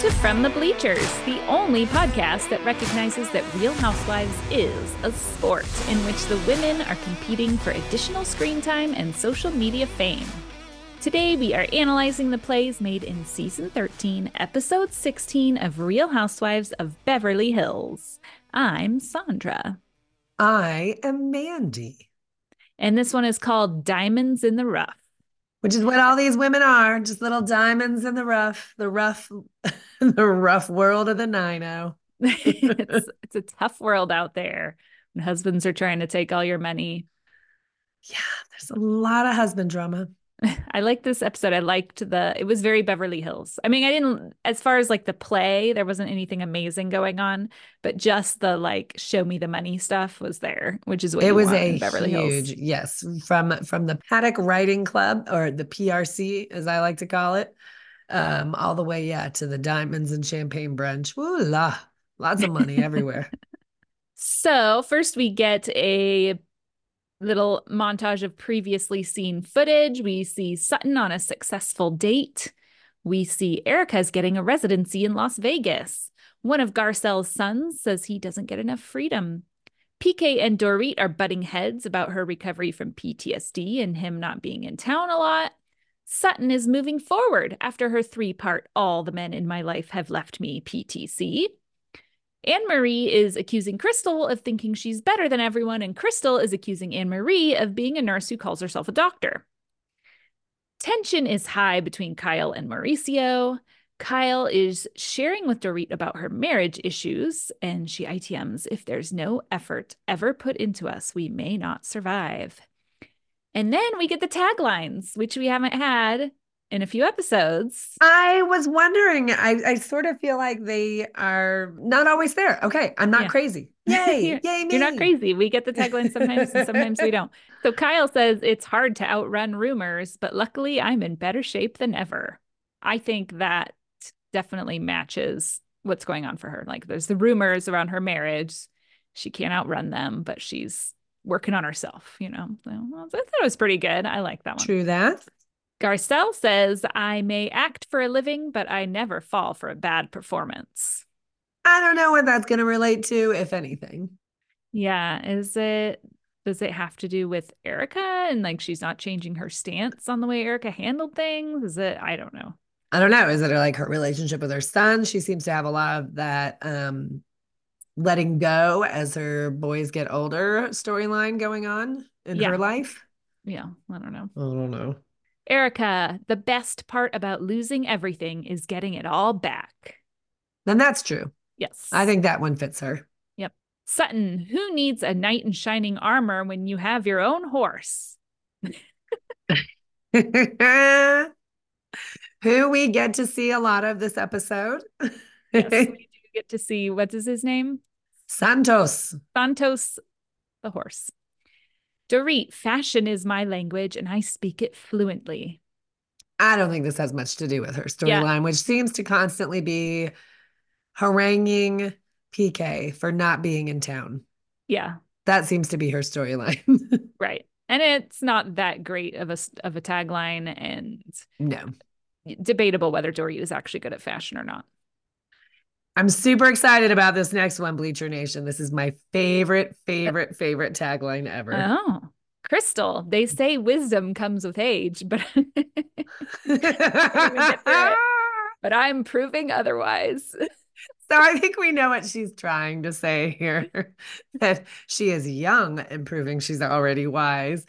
to From the Bleachers, the only podcast that recognizes that Real Housewives is a sport in which the women are competing for additional screen time and social media fame. Today, we are analyzing the plays made in season 13, episode 16 of Real Housewives of Beverly Hills. I'm Sandra. I am Mandy. And this one is called Diamonds in the Rough. Which is what all these women are, just little diamonds in the rough, the rough, the rough world of the nino. it's, it's a tough world out there when husbands are trying to take all your money. Yeah, there's a lot of husband drama. I liked this episode. I liked the it was very Beverly Hills. I mean, I didn't as far as like the play, there wasn't anything amazing going on, but just the like show me the money stuff was there, which is what it was a Beverly huge, Hills. Yes, from from the Paddock Riding Club or the PRC as I like to call it. Um all the way yeah to the Diamonds and Champagne brunch. Ooh la. Lots of money everywhere. So, first we get a little montage of previously seen footage. We see Sutton on a successful date. We see Erika's getting a residency in Las Vegas. One of Garcelle's sons says he doesn't get enough freedom. PK and Dorit are butting heads about her recovery from PTSD and him not being in town a lot. Sutton is moving forward after her three part All the Men in My Life Have Left Me PTC. Annemarie is accusing Crystal of thinking she's better than everyone, and Crystal is accusing Annemarie of being a nurse who calls herself a doctor. Tension is high between Kyle and Mauricio. Kyle is sharing with Dorit about her marriage issues, and she ITMs if there's no effort ever put into us, we may not survive. And then we get the taglines, which we haven't had in a few episodes. I was wondering. I, I sort of feel like they are not always there. Okay, I'm not yeah. crazy. Yay, yay, me. You're not crazy. We get the tagline sometimes and sometimes we don't. So Kyle says it's hard to outrun rumors, but luckily I'm in better shape than ever. I think that definitely matches what's going on for her. Like there's the rumors around her marriage. She can't outrun them, but she's working on herself, you know. So well, I thought it was pretty good. I like that one. True that. Garcelle says, I may act for a living, but I never fall for a bad performance. I don't know what that's going to relate to, if anything. Yeah. Is it, does it have to do with Erika and like she's not changing her stance on the way Erika handled things? Is it, I don't know. I don't know. Is it like her relationship with her son? She seems to have a lot of that um letting go as her boys get older storyline going on in yeah. her life. Yeah. I don't know. I don't know. Erika, the best part about losing everything is getting it all back. Then that's true. Yes. I think that one fits her. Yep. Sutton, who needs a knight in shining armor when you have your own horse? who we get to see a lot of this episode. yes, we do get to see what is his name? Santos. Santos the horse. Dorit, fashion is my language and I speak it fluently. I don't think this has much to do with her storyline, yeah. which seems to constantly be haranguing PK for not being in town. Yeah. That seems to be her storyline. right. And it's not that great of a of a tagline and no. Debatable whether Dorit is actually good at fashion or not. I'm super excited about this next one, Bleacher Nation. This is my favorite, favorite, favorite tagline ever. Oh, Crystal. They say wisdom comes with age, but but I'm proving otherwise. So I think we know what she's trying to say here that she is young and proving she's already wise.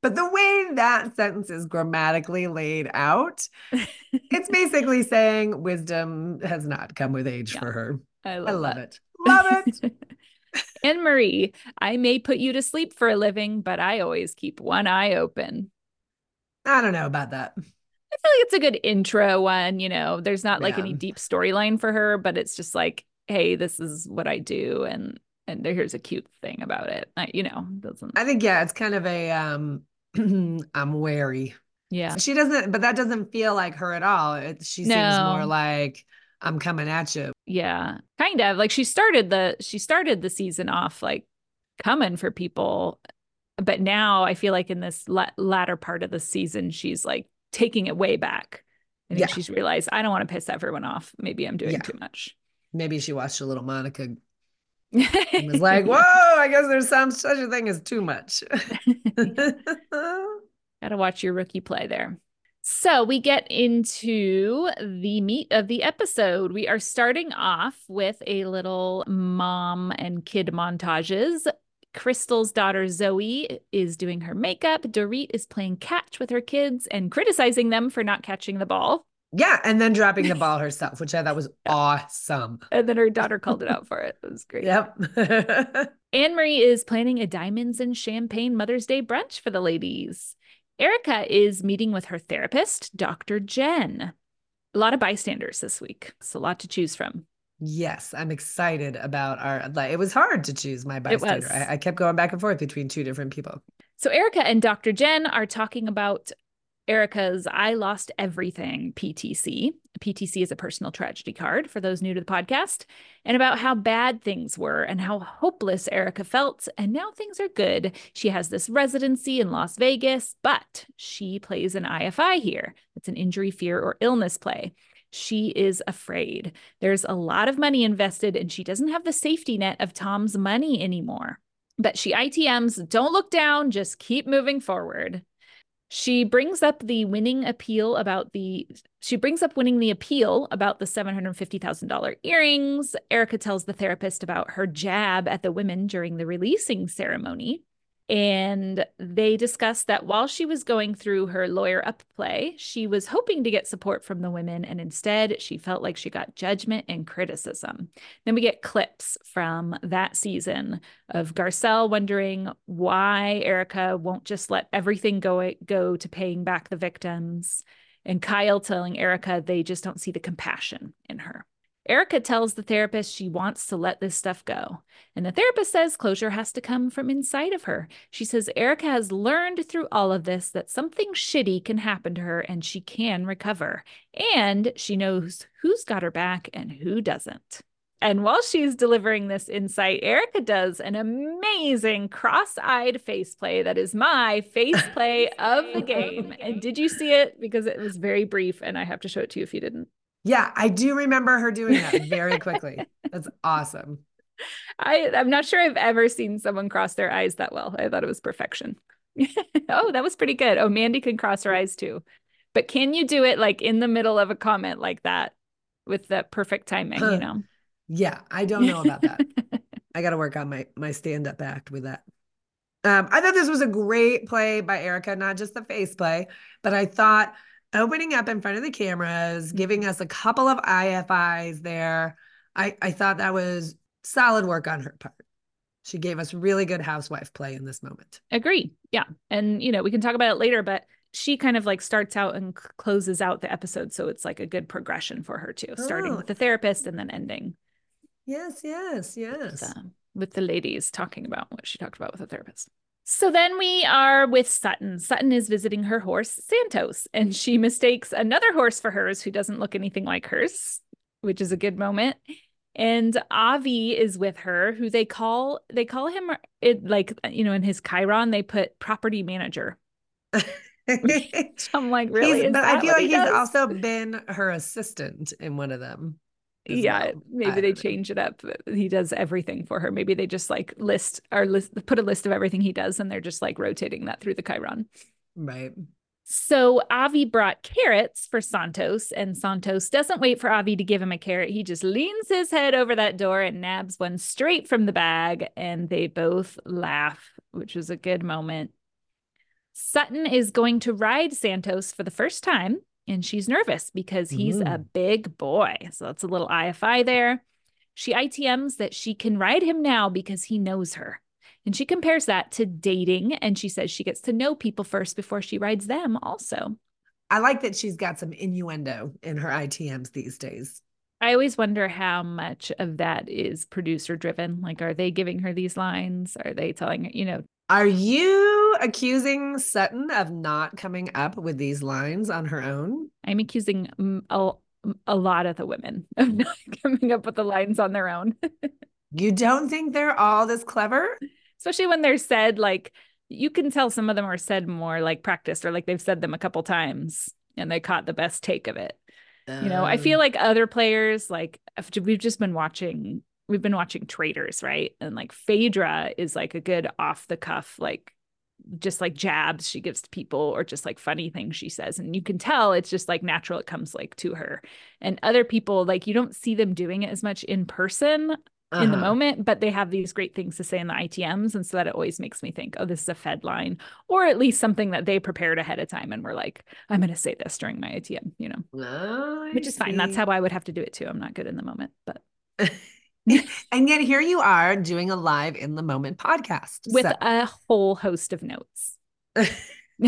But the way that sentence is grammatically laid out, it's basically saying wisdom has not come with age yeah, for her. I love, I love it. Love it. Annemarie, I may put you to sleep for a living, but I always keep one eye open. I don't know about that. I feel like it's a good intro one. You know, there's not like yeah. any deep storyline for her, but it's just like, hey, this is what I do. And and here's a cute thing about it. I, you know, doesn't I think yeah, it's kind of a um I'm wary. Yeah. She doesn't, but that doesn't feel like her at all. It, she no. seems more like I'm coming at you. Yeah. Kind of like she started the she started the season off like coming for people, but now I feel like in this la- latter part of the season she's like taking it way back. I think Yeah. she's realized I don't want to piss everyone off. Maybe I'm doing Yeah. too much. Maybe she watched a little Monica and was like, whoa, I guess there's some such a thing as too much. Got to watch your rookie play there. So we get into the meat of the episode. We are starting off with a little mom and kid montages. Crystal's daughter Zoe is doing her makeup. Dorit is playing catch with her kids and criticizing them for not catching the ball. yeah, and then dropping the ball herself, which I thought was awesome. And then her daughter called it out for it. It was great. Yep. Annemarie is planning a diamonds and champagne Mother's Day brunch for the ladies. Erika is meeting with her therapist, Dr. Jen. A lot of bystanders this week. It's a lot to choose from. yes, I'm excited about our. Like, it was hard to choose my bystander. I, I kept going back and forth between two different people. So, Erika and Dr. Jen are talking about Erika's I Lost Everything PTC. PTC is a personal tragedy card for those new to the podcast, and about how bad things were and how hopeless Erika felt. And now things are good. She has this residency in Las Vegas, but she plays an IFI here. It's an injury, fear, or illness play. She is afraid. There's a lot of money invested, and she doesn't have the safety net of Tom's money anymore. But she ITMs, don't look down, just keep moving forward. She brings up the winning appeal about the she brings up winning the appeal about the $750,000 earrings. Erika tells the therapist about her jab at the women during the releasing ceremony. And they discuss that while she was going through her lawyer up play, she was hoping to get support from the women, and instead she felt like she got judgment and criticism. Then we get clips from that season of Garcelle wondering why Erika won't just let everything go go to paying back the victims, and Kyle telling Erika they just don't see the compassion in her. Erika tells the therapist she wants to let this stuff go. And the therapist says closure has to come from inside of her. She says Erika has learned through all of this that something shitty can happen to her and she can recover. And she knows who's got her back and who doesn't. And while she's delivering this insight, Erika does an amazing cross eyed face play that is my face play of the game. And did you see it? Because it was very brief, and I have to show it to you if you didn't. Yeah, I do remember her doing that very quickly. That's awesome. I, I'm not sure I've ever seen someone cross their eyes that well. I thought it was perfection. oh, that was pretty good. Oh, Mandy can cross her eyes too. But can you do it like in the middle of a comment like that with the perfect timing, Huh. you know? Yeah, I don't know about that. I got to work on my my stand up act with that. Um, I thought this was a great play by Erika, not just the face play, but I thought opening up in front of the cameras, giving us a couple of IFIs there. I I thought that was solid work on her part. She gave us really good housewife play in this moment. Agree. Yeah. And, you know, we can talk about it later, but she kind of like starts out and closes out the episode. So it's like a good progression for her too, starting Oh. with the therapist and then ending Yes, yes, yes. with, um, with the ladies talking about what she talked about with the therapist. So then we are with Sutton. Sutton is visiting her horse, Santos, and she mistakes another horse for hers who doesn't look anything like hers, which is a good moment. And Avi is with her, who they call they call him it like you know in his Chiron they put property manager. I'm like really, He's- but I feel like he he's does? also been her assistant in one of them. Yeah well. I maybe they know. change it up he does everything for her maybe they just like list or list put a list of everything he does and they're just like rotating that through the chiron Right. so avi brought carrots for santos and santos doesn't wait for avi to give him a carrot he just leans his head over that door and nabs one straight from the bag and they both laugh which was a good moment sutton is going to ride santos for the first time and she's nervous because he's a mm. big boy. So that's a little IFI there. She ITMs that she can ride him now because he knows her. And she compares that to dating. And she says she gets to know people first before she rides them, also. I like that she's got some innuendo in her ITMs these days. I always wonder how much of that is producer driven. Like, are they giving her these lines? Are they telling her, you know, Are you accusing Sutton of not coming up with these lines on her own? I'm accusing a, a lot of the women of not coming up with the lines on their own. You don't think they're all this clever? especially when they're said like you can tell some of them are said more like practiced or like they've said them a couple times and they caught the best take of it You know, I feel Um, like other players, like we've just been watching, we've been watching Traitors, right? And like Phaedra is like a good off the cuff, like just like jabs she gives to people or just like funny things she says. And you can tell it's just like natural, it comes like to her. And other people, like you don't see them doing it as much in person in the uh-huh. moment, but they have these great things to say in the ITMs. And so that it always makes me think, oh, this is a Fed line, or at least something that they prepared ahead of time and we're like, I'm going to say this during my ITM, you know, Oh, which is fine. That's how I would have to do it too. I'm not good in the moment, but and yet here you are doing a live in the moment podcast. with So- a whole host of notes.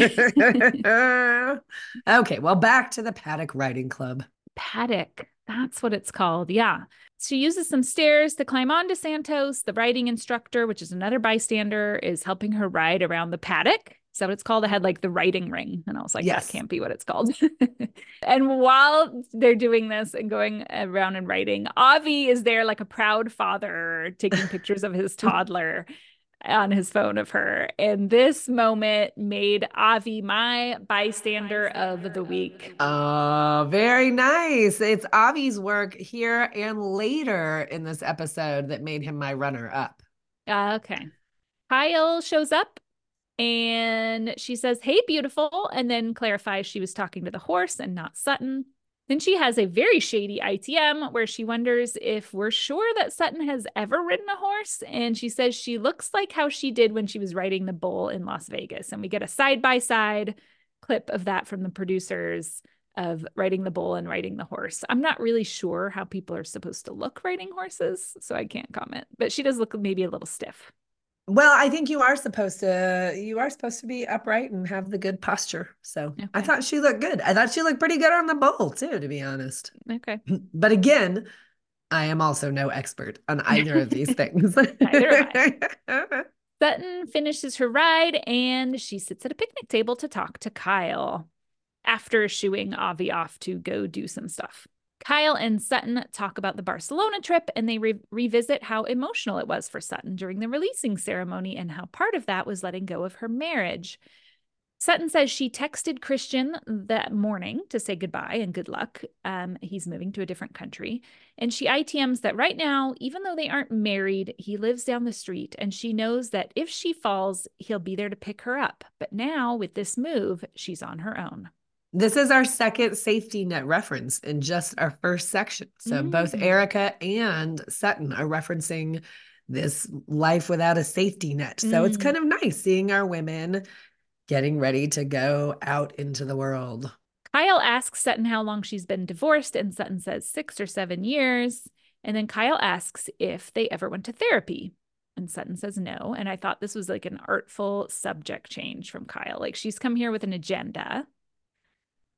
okay, well, back to the Paddock Riding Club. Paddock. That's what it's called. Yeah. She uses some stairs to climb onto Santos. The riding instructor, which is another bystander, is helping her ride around the paddock. Is that what it's called? I had like the writing ring, and I was like, Yes. that can't be what it's called. and while they're doing this and going around and writing, Avi is there like a proud father taking pictures of his toddler on his phone of her. And this moment made Avi my bystander of the week. Oh, very nice. It's Avi's work here and later in this episode that made him my runner up. Uh, okay. Kyle shows up and she says, Hey, beautiful. And then clarifies she was talking to the horse and not Sutton. Then she has a very shady ITM where she wonders if we're sure that Sutton has ever ridden a horse. And she says she looks like how she did when she was riding the bull in Las Vegas. And we get a side by side clip of that from the producers of riding the bull and riding the horse. I'm not really sure how people are supposed to look riding horses, so I can't comment. But she does look maybe a little stiff. Well, I think you are supposed to you are supposed to be upright and have the good posture. So I thought she looked good. I thought she looked pretty good on the bowl too, to be honest. Okay. But again, I am also no expert on either of these things. Sutton finishes her ride and she sits at a picnic table to talk to Kyle after shooing Avi off to go do some stuff. Kyle and Sutton talk about the Barcelona trip and they re- revisit how emotional it was for Sutton during the releasing ceremony and how part of that was letting go of her marriage. Sutton says she texted Christian that morning to say goodbye and good luck. Um, he's moving to a different country. And she ITMs that right now, even though they aren't married, he lives down the street and she knows that if she falls, he'll be there to pick her up. But now, with this move, she's on her own. This is our second safety net reference in just our first section. So both Mm. Erika and Sutton are referencing this life without a safety net. So it's Mm. kind of nice seeing our women getting ready to go out into the world. Kyle asks Sutton how long she's been divorced, and Sutton says six or seven years. And then Kyle asks if they ever went to therapy. And Sutton says no. And I thought this was like an artful subject change from Kyle. Like she's come here with an agenda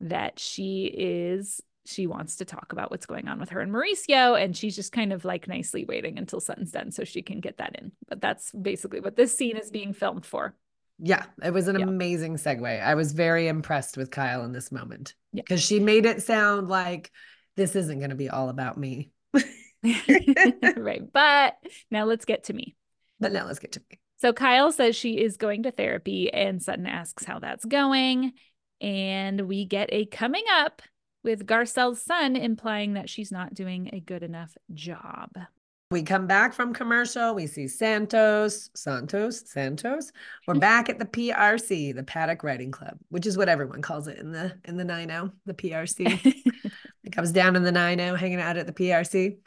that she is, she wants to talk about what's going on with her and Mauricio. And she's just kind of like nicely waiting until Sutton's done so she can get that in. But that's basically what this scene is being filmed for. Yeah, it was an Yeah. amazing segue. I was very impressed with Kyle in this moment Yeah. because she made it sound like this isn't going to be all about me. right. But now let's get to me. But now let's get to me. So Kyle says she is going to therapy, and Sutton asks how that's going. And we get a coming up with Garcelle's son implying that she's not doing a good enough job. We come back from commercial. We see Santos, Santos, Santos. We're mm-hmm. back at the PRC, the Paddock Riding Club, which is what everyone calls it in the in the 90, the PRC. Like I was down in the 90 hanging out at the PRC.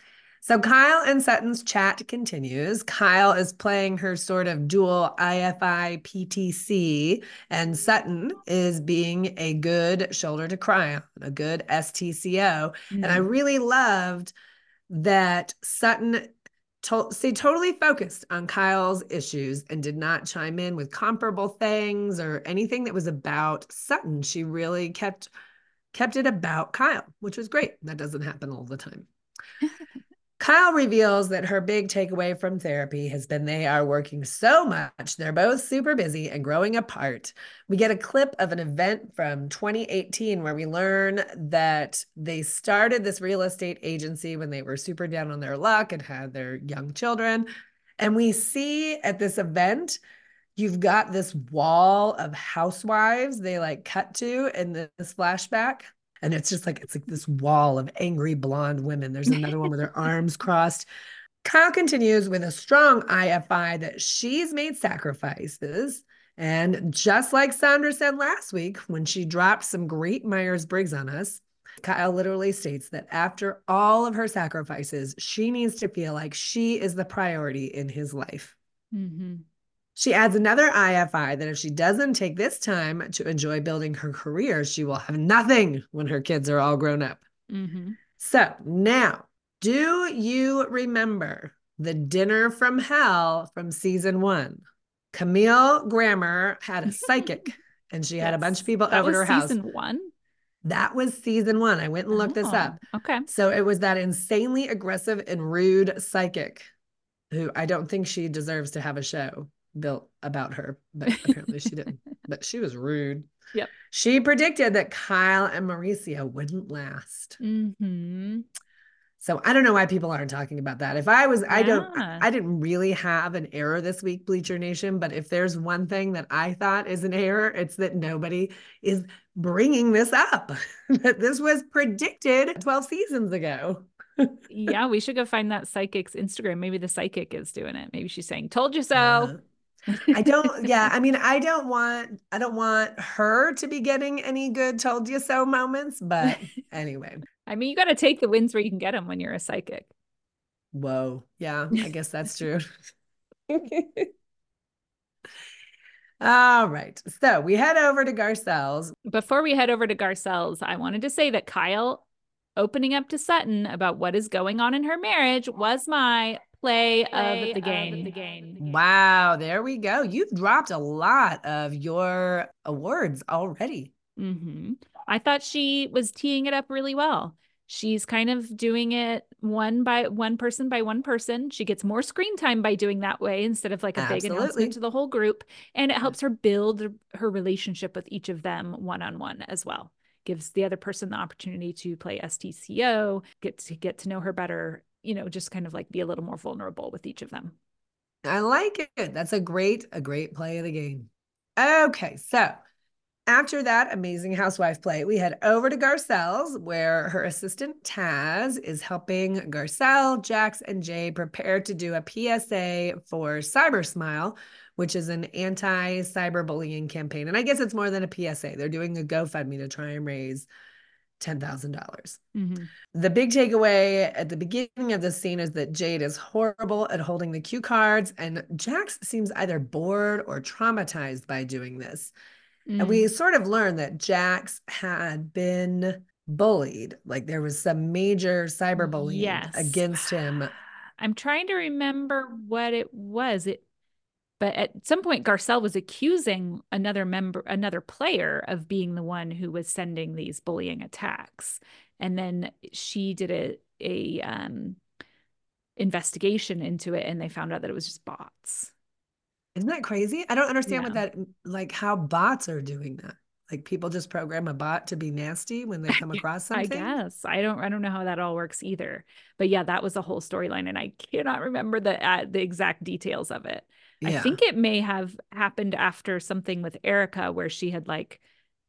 So Kyle and Sutton's chat continues. Kyle is playing her sort of dual IFI PTC, and Sutton is being a good shoulder to cry on, a good STCO. And I Mm. really loved that Sutton to- stayed totally focused on Kyle's issues and did not chime in with comparable things or anything that was about Sutton. She really kept kept it about Kyle, which was great. That doesn't happen all the time. Kyle reveals that her big takeaway from therapy has been they are working so much. They're both super busy and growing apart. We get a clip of an event from 2018 where we learn that they started this real estate agency when they were super down on their luck and had their young children. And we see at this event, you've got this wall of housewives they like cut to in this flashback. And it's just like, it's like this wall of angry blonde women. There's another one with her arms crossed. Kyle continues with a strong IFI that she's made sacrifices. And just like Sandra said last week when she dropped some great Myers Briggs on us, Kyle literally states that after all of her sacrifices, she needs to feel like she is the priority in his life. Mm-hmm. She adds another IFI that if she doesn't take this time to enjoy building her career, she will have nothing when her kids are all grown up. Mm-hmm. So now, do you remember the dinner from hell from season one? Camille Grammer had a psychic and she yes. had a bunch of people that over to her season house. Season one? That was season one. I went and looked oh, this up. Okay. So it was that insanely aggressive and rude psychic who I don't think she deserves to have a show built about her, but apparently she didn't. But she was rude. Yep. She predicted that Kyle and Mauricio wouldn't last. Mm-hmm. So I don't know why people aren't talking about that. If I was, yeah. I don't, I didn't really have an error this week, Bleacher Nation. But if there's one thing that I thought is an error, it's that nobody is bringing this up. that this was predicted 12 seasons ago. yeah, we should go find that psychic's Instagram. Maybe the psychic is doing it. Maybe she's saying, "Told you so." I don't, yeah. I mean, I don't want, I don't want her to be getting any good told you so moments, but anyway. I mean, you got to take the wins where you can get them when you're a psychic. Whoa. Yeah, I guess that's true. All right. So we head over to Garcelle's. Before we head over to Garcelle's, I wanted to say that Kyle opening up to Sutton about what is going on in her marriage was my play, play of, the game. of the game. Wow, there we go. You've dropped a lot of your awards already. Mm-hmm. I thought she was teeing it up really well. She's kind of doing it one by one person by one person. She gets more screen time by doing that way instead of like a Absolutely. big announcement to the whole group. And it helps her build her relationship with each of them one on one as well. Gives the other person the opportunity to play STCO, get to get to know her better, you know, just kind of like be a little more vulnerable with each of them. I like it. That's a great, a great play of the game. Okay, so after that amazing housewife play, we head over to Garcelle's, where her assistant Taz is helping Garcelle, Jax, and Jay prepare to do a PSA for Cyber Smile, which is an anti cyberbullying campaign. And I guess it's more than a PSA. They're doing a GoFundMe to try and raise $10,000. mm-hmm. The big takeaway at the beginning of the scene is that Jaid is horrible at holding the cue cards, and Jax seems either bored or traumatized by doing this. Mm. And we mm. sort of learn that Jax had been bullied, like there was some major cyberbullying yes. against him. I'm trying to remember what it was. It but at some point garcelle was accusing another member another player of being the one who was sending these bullying attacks. And then she did a, a um, investigation into it and they found out that it was just bots. Isn't that crazy? I don't understand yeah. what that like how bots are doing that. Like people just program a bot to be nasty when they come across something? i guess. I don't i don't know how that all works either. But yeah that was the whole storyline and i cannot remember the uh, the exact details of it yeah. I think it may have happened after something with Erika where she had like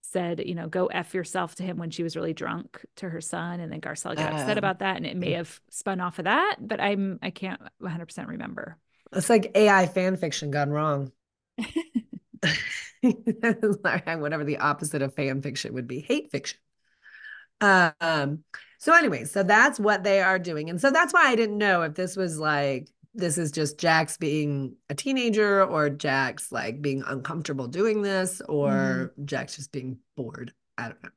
said, you know, go F yourself to him when she was really drunk to her son. And then Garcelle got uh, upset about that. And it may have spun off of that, but I'm, I can't 100% remember. It's like AI fan fiction gone wrong. Whatever the opposite of fan fiction would be hate fiction. Um, so anyway, so that's what they are doing. And so that's why I didn't know if this was like this is just Jax being a teenager or Jax like being uncomfortable doing this or mm. Jax just being bored. I don't know.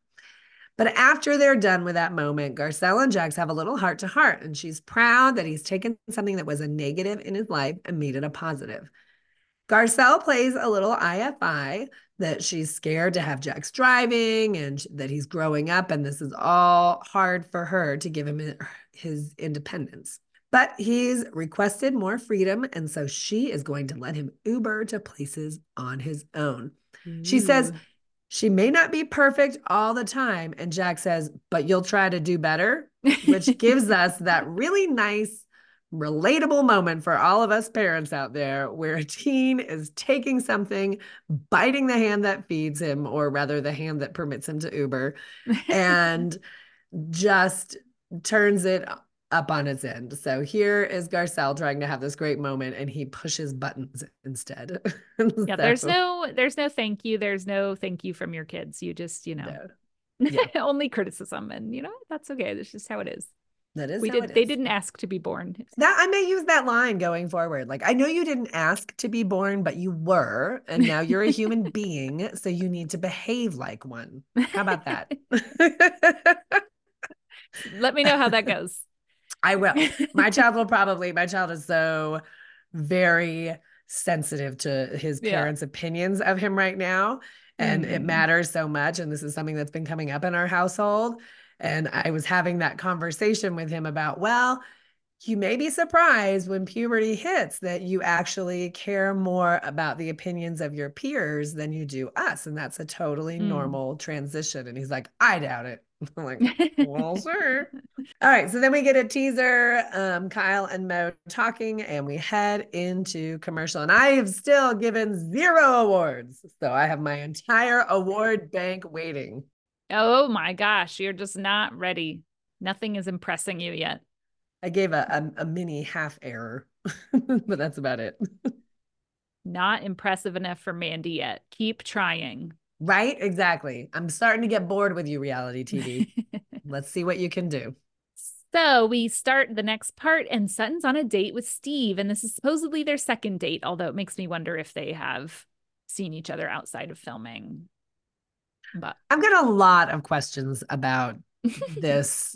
But after they're done with that moment, Garcelle and Jax have a little heart to heart, and she's proud that he's taken something that was a negative in his life and made it a positive. Garcelle plays a little IFI that she's scared to have Jax driving and that he's growing up, and this is all hard for her to give him his independence. But he's requested more freedom, and so she is going to let him Uber to places on his own. She says she may not be perfect all the time. And Jack says, but you'll try to do better, which gives us that really nice relatable moment for all of us parents out there where a teen is taking something, biting the hand that feeds him, or rather the hand that permits him to Uber, and just turns it up on its end. So here is Garcelle trying to have this great moment and he pushes buttons instead. yeah, so, there's no there's no thank you. There's no thank you from your kids. You just, you know, no. yeah. only criticism and you know, that's okay. That's just how it is. That is we did they didn't ask to be born. That I may use that line going forward. Like I know you didn't ask to be born, but you were, and now you're a human being, so you need to behave like one. How about that? Let me know how that goes. I will. My child will probably, my child is so very sensitive to his parents' yeah. opinions of him right now. And mm-hmm. it matters so much. And this is something that's been coming up in our household. And I was having that conversation with him about, well, you may be surprised when puberty hits that you actually care more about the opinions of your peers than you do us. And that's a totally mm. normal transition. And he's like, I doubt it. I'm like, well, sure. All right. So then we get a teaser, um, Kyle and Mo talking, and we head into commercial. And I have still given zero awards. So I have my entire award bank waiting. Oh my gosh. You're just not ready. Nothing is impressing you yet. I gave a, a, a mini half error, but that's about it. not impressive enough for Mandy yet. Keep trying. Right? Exactly. I'm starting to get bored with you, reality TV. Let's see what you can do. So we start the next part, and Sutton's on a date with Steve, and this is supposedly their second date, although it makes me wonder if they have seen each other outside of filming. But I've got a lot of questions about this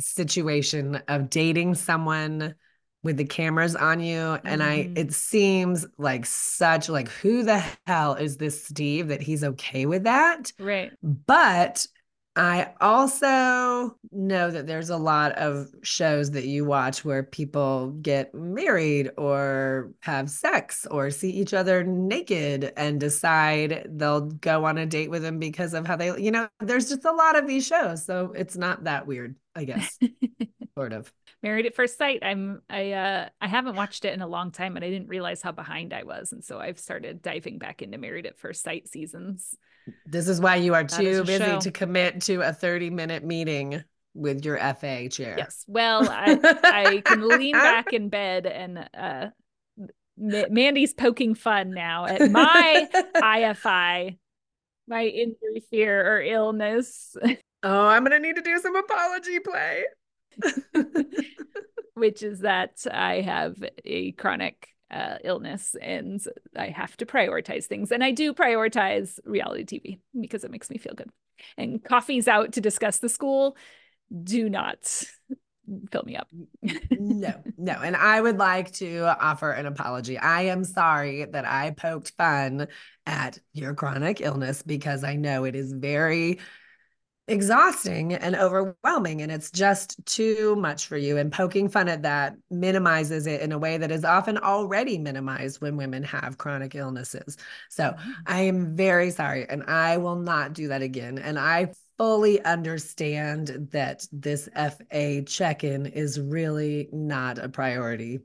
situation of dating someone with the cameras on you and mm-hmm. i it seems like such like who the hell is this steve that he's okay with that right but i also know that there's a lot of shows that you watch where people get married or have sex or see each other naked and decide they'll go on a date with him because of how they you know there's just a lot of these shows. So it's not that weird i guess sort of Married at First Sight. I'm I uh I haven't watched it in a long time and I didn't realize how behind I was. And so I've started diving back into Married at First Sight seasons. This is why you are too busy show. to commit to a 30 minute meeting with your FA chair. Yes. Well, I I can lean back in bed and uh Mandy's poking fun now at my IFI, my injury, fear, or illness. Oh, I'm gonna need to do some apology play. which is that I have a chronic uh, illness and I have to prioritize things. And I do prioritize reality TV because it makes me feel good. And coffee's out to discuss the school. Do not fill me up. no, no. And I would like to offer an apology. I am sorry that I poked fun at your chronic illness because I know it is very exhausting and overwhelming and it's just too much for you and poking fun at that minimizes it in a way that is often already minimized when women have chronic illnesses so mm-hmm. i am very sorry and i will not do that again and i fully understand that this fa check-in is really not a priority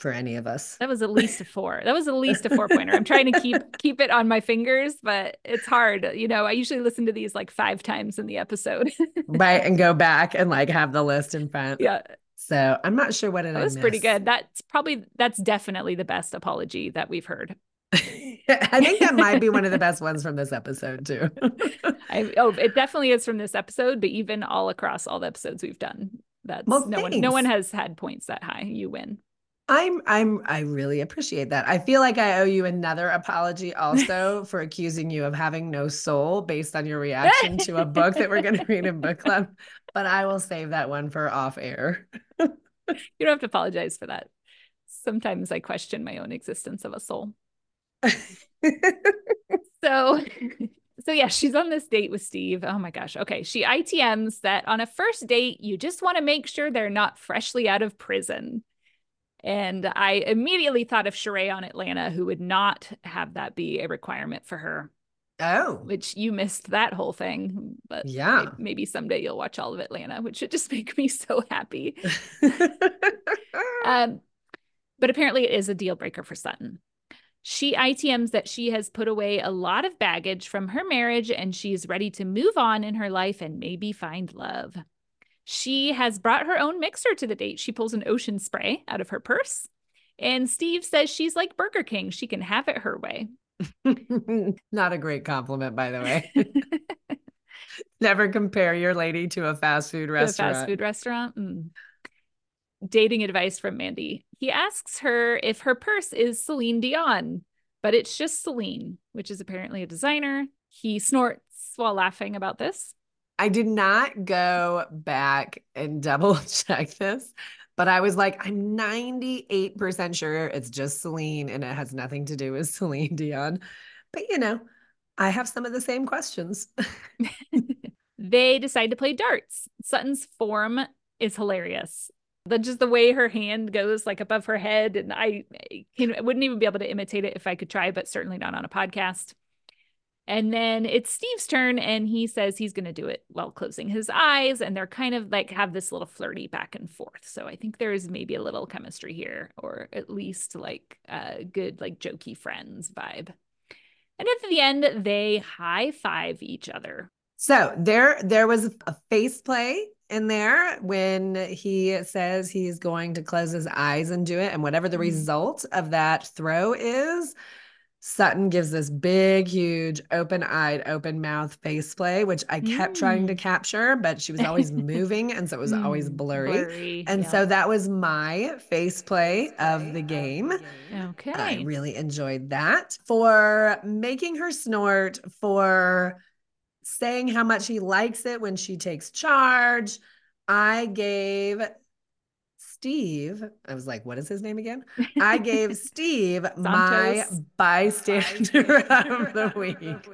for any of us. That was at least a four. That was at least a four pointer. I'm trying to keep keep it on my fingers, but it's hard. You know, I usually listen to these like five times in the episode. right. And go back and like have the list in front. Yeah. So I'm not sure what it was pretty good. That's probably that's definitely the best apology that we've heard. I think that might be one of the best ones from this episode too. I, oh, it definitely is from this episode, but even all across all the episodes we've done, that's well, no one no one has had points that high. You win. I'm I'm I really appreciate that. I feel like I owe you another apology also for accusing you of having no soul based on your reaction to a book that we're going to read in book club, but I will save that one for off air. you don't have to apologize for that. Sometimes I question my own existence of a soul. so so yeah, she's on this date with Steve. Oh my gosh. Okay. She ITMs that on a first date, you just want to make sure they're not freshly out of prison. And I immediately thought of Sheree on Atlanta, who would not have that be a requirement for her. Oh, which you missed that whole thing. But yeah, maybe someday you'll watch all of Atlanta, which would just make me so happy. Um, but apparently it is a deal breaker for Sutton. She ITMs that she has put away a lot of baggage from her marriage and she's ready to move on in her life and maybe find love. She has brought her own mixer to the date. She pulls an ocean spray out of her purse. And Steve says she's like Burger King. She can have it her way. Not a great compliment, by the way. Never compare your lady to a fast food restaurant. fast food restaurant. Mm. Dating advice from Mandy. He asks her if her purse is Celine Dion, but it's just Celine, which is apparently a designer. He snorts while laughing about this. I did not go back and double check this, but I was like, I'm 98% sure it's just Celine and it has nothing to do with Celine Dion. But you know, I have some of the same questions. they decide to play darts. Sutton's form is hilarious. The just the way her hand goes like above her head, and I, eh, I wouldn't even be able to imitate it if I could try, but certainly not on a podcast. And then it's Steve's turn, and he says he's going to do it while closing his eyes. And they're kind of like have this little flirty back and forth. So I think there is maybe a little chemistry here, or at least like a good, like jokey friends vibe. And at the end, they high five each other. So there, there was a face play in there when he says he's going to close his eyes and do it. And whatever the mm-hmm. result of that throw is, Sutton gives this big, huge, open eyed, open mouth face play, which I kept mm. trying to mm. capture, but she was always moving. And so it was always blurry. blurry and yeah. so that was my face play of the game. Okay. I really enjoyed that for making her snort, for saying how much he likes it when she takes charge. I gave Steve, I was like, what is his name again? I gave Steve my bystander of the week.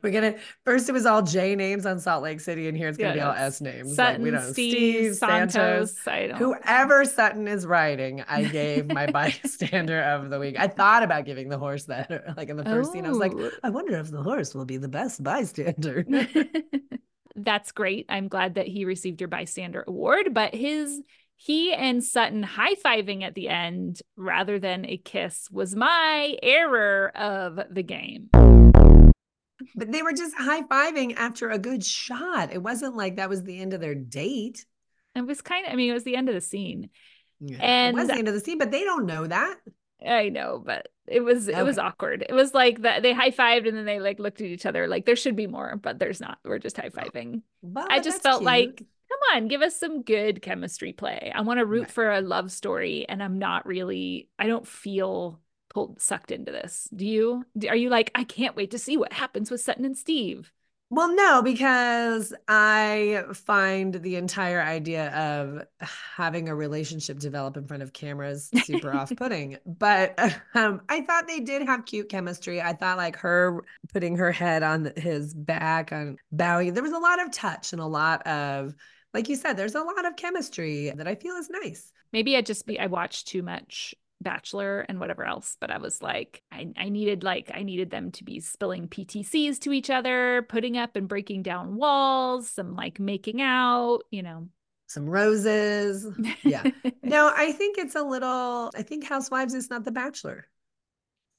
We're gonna first it was all J names on Salt Lake City, and here it's gonna yeah, be all S names. Sutton, like we don't Steve, Steve Santos. Santos whoever Sutton is writing, I gave my bystander of the week. I thought about giving the horse that like in the first oh. scene. I was like, oh. I wonder if the horse will be the best bystander. That's great. I'm glad that he received your bystander award, but his he and Sutton high fiving at the end rather than a kiss was my error of the game. But they were just high fiving after a good shot. It wasn't like that was the end of their date. It was kind of, I mean, it was the end of the scene. Yeah, and it was the end of the scene, but they don't know that. I know, but it was it was awkward. It was like that they high fived and then they like looked at each other like there should be more, but there's not. We're just high fiving. I just felt cute. like come on, give us some good chemistry play. I want to root right. for a love story, and I'm not really, I don't feel pulled sucked into this. Do you? Are you like, I can't wait to see what happens with Sutton and Steve? Well, no, because I find the entire idea of having a relationship develop in front of cameras super off putting. But um, I thought they did have cute chemistry. I thought like her putting her head on his back, on bowing, there was a lot of touch and a lot of like you said, there's a lot of chemistry that I feel is nice. Maybe I just be I watched too much Bachelor and whatever else, but I was like, I, I needed like I needed them to be spilling PTCs to each other, putting up and breaking down walls, some like making out, you know. Some roses. Yeah. no, I think it's a little I think Housewives is not the Bachelor.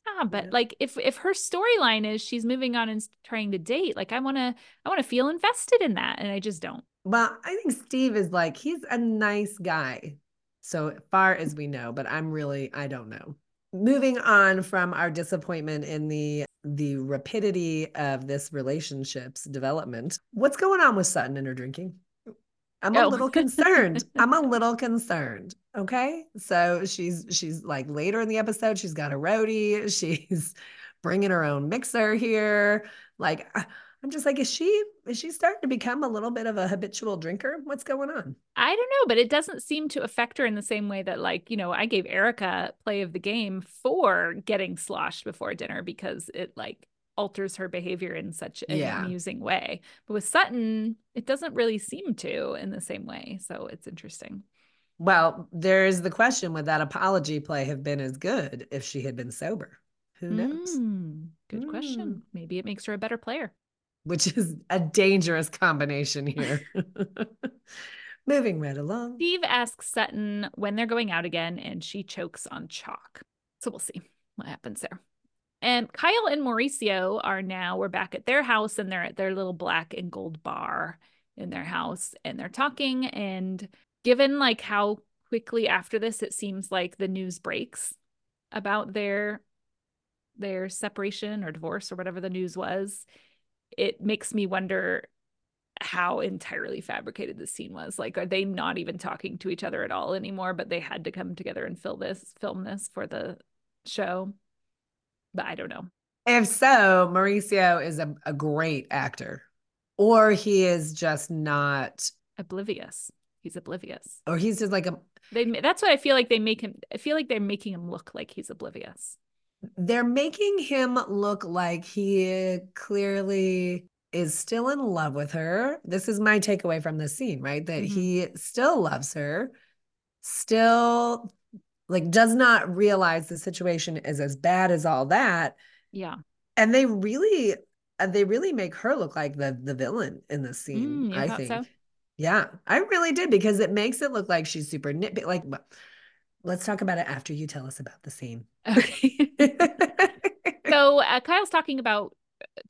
Ah, yeah, but like if if her storyline is she's moving on and trying to date, like I want to I want to feel invested in that and I just don't. Well, I think Steve is like, he's a nice guy, so far as we know, but I'm really, I don't know. Moving on from our disappointment in the the rapidity of this relationship's development, what's going on with Sutton and her drinking? I'm oh. a little concerned. I'm a little concerned. Okay. So she's she's like later in the episode, she's got a roadie. She's bringing her own mixer here. Like I'm just like, is she is she starting to become a little bit of a habitual drinker? What's going on? I don't know, but it doesn't seem to affect her in the same way that, like, you know, I gave Erika play of the game for getting sloshed before dinner because it like alters her behavior in such an yeah. amusing way. But with Sutton, it doesn't really seem to in the same way. So it's interesting. Well, there's the question would that apology play have been as good if she had been sober? Who knows? Mm, good mm. question. Maybe it makes her a better player which is a dangerous combination here. Moving right along. Steve asks Sutton when they're going out again, and she chokes on chalk. So we'll see what happens there. And Kyle and Mauricio are now, we're back at their house and they're at their little black and gold bar in their house and they're talking. And given like how quickly after this it seems like the news breaks about their their separation or divorce or whatever the news was, it makes me wonder how entirely fabricated this scene was. Like, are they not even talking to each other at all anymore? But they had to come together and film this, film this for the show. But I don't know. If so, Mauricio is a, a great actor, or he is just not oblivious. He's oblivious, or he's just like a. They. That's what I feel like they make him. I feel like they're making him look like he's oblivious. They're making him look like he clearly is still in love with her. This is my takeaway from this scene, right? That mm-hmm. he still loves her, still like does not realize the situation is as bad as all that. Yeah. And they really uh, they really make her look like the the villain in the scene, mm, I think. So? Yeah, I really did because it makes it look like she's super nitpicky. Like, let's talk about it after you tell us about the scene. Okay. so uh, Kyle's talking about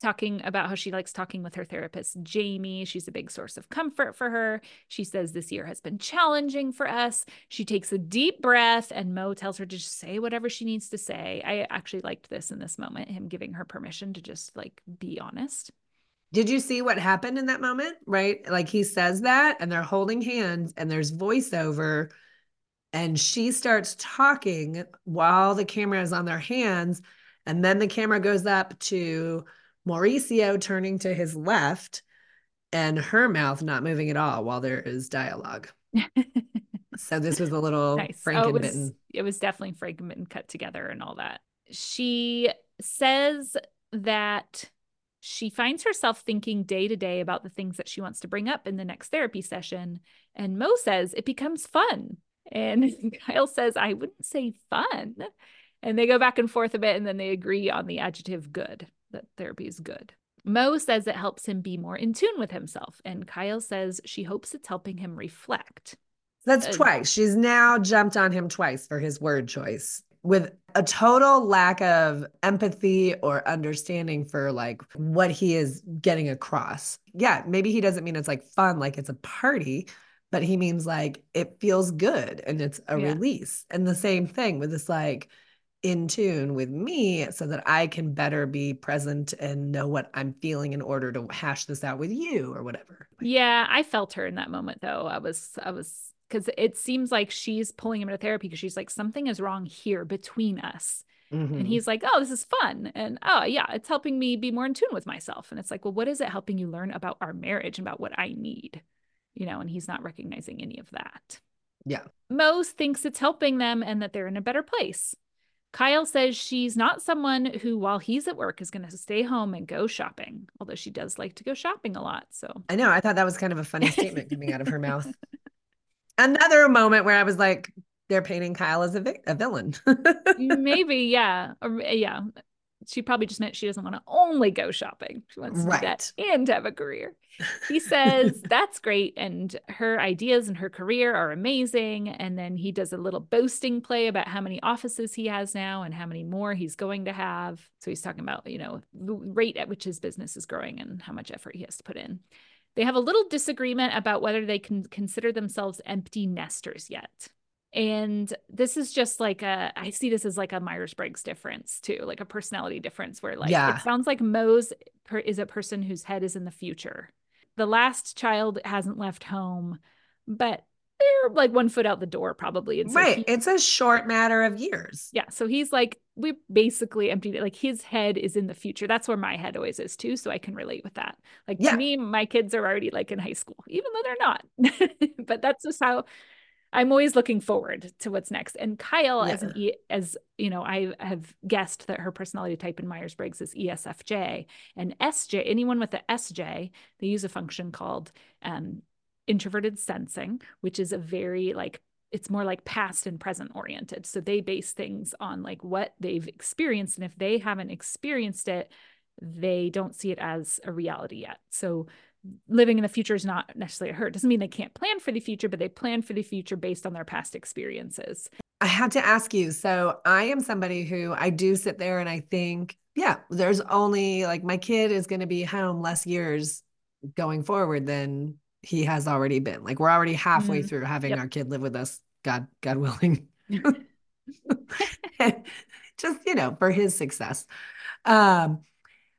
talking about how she likes talking with her therapist, Jamie. She's a big source of comfort for her. She says this year has been challenging for us. She takes a deep breath, and Mo tells her to just say whatever she needs to say. I actually liked this in this moment, him giving her permission to just like be honest. Did you see what happened in that moment? Right? Like he says that, and they're holding hands, and there's voiceover. And she starts talking while the camera is on their hands. And then the camera goes up to Mauricio turning to his left and her mouth not moving at all while there is dialogue. so this was a little nice. Frankenbitten. Oh, it, was, it was definitely Frankenbitten cut together and all that. She says that she finds herself thinking day to day about the things that she wants to bring up in the next therapy session. And Mo says it becomes fun. And Kyle says, I wouldn't say fun. And they go back and forth a bit and then they agree on the adjective good that therapy is good. Mo says it helps him be more in tune with himself, and Kyle says she hopes it's helping him reflect. That's twice. She's now jumped on him twice for his word choice with a total lack of empathy or understanding for like what he is getting across. Yeah, maybe he doesn't mean it's like fun, like it's a party, but he means like it feels good and it's a yeah. release. And the same thing with this like, in tune with me so that I can better be present and know what I'm feeling in order to hash this out with you or whatever. Yeah, I felt her in that moment though. I was I was cuz it seems like she's pulling him into therapy because she's like something is wrong here between us. Mm-hmm. And he's like, "Oh, this is fun." And oh, yeah, it's helping me be more in tune with myself. And it's like, "Well, what is it helping you learn about our marriage and about what I need?" You know, and he's not recognizing any of that. Yeah. Mose thinks it's helping them and that they're in a better place. Kyle says she's not someone who, while he's at work, is going to stay home and go shopping, although she does like to go shopping a lot. So I know. I thought that was kind of a funny statement coming out of her mouth. Another moment where I was like, they're painting Kyle as a, vi- a villain. Maybe, yeah. Or, yeah she probably just meant she doesn't want to only go shopping. She wants to right. do that and have a career. He says that's great. And her ideas and her career are amazing. And then he does a little boasting play about how many offices he has now and how many more he's going to have. So he's talking about, you know, the rate at which his business is growing and how much effort he has to put in. They have a little disagreement about whether they can consider themselves empty nesters yet. And this is just like a, I see this as like a Myers Briggs difference too, like a personality difference where like yeah. it sounds like Mose per- is a person whose head is in the future. The last child hasn't left home, but they're like one foot out the door probably. And so right. He, it's a short matter of years. Yeah. So he's like, we basically emptied it. Like his head is in the future. That's where my head always is too. So I can relate with that. Like yeah. to me, my kids are already like in high school, even though they're not. but that's just how I'm always looking forward to what's next. And Kyle, yeah. as an e, as you know, I have guessed that her personality type in Myers Briggs is ESFJ and SJ. Anyone with the SJ, they use a function called um, introverted sensing, which is a very like it's more like past and present oriented. So they base things on like what they've experienced, and if they haven't experienced it, they don't see it as a reality yet. So living in the future is not necessarily a hurt. Doesn't mean they can't plan for the future, but they plan for the future based on their past experiences. I had to ask you. So I am somebody who I do sit there and I think, yeah, there's only like my kid is going to be home less years going forward than he has already been. Like we're already halfway mm-hmm. through having yep. our kid live with us, God, God willing. Just, you know, for his success. Um,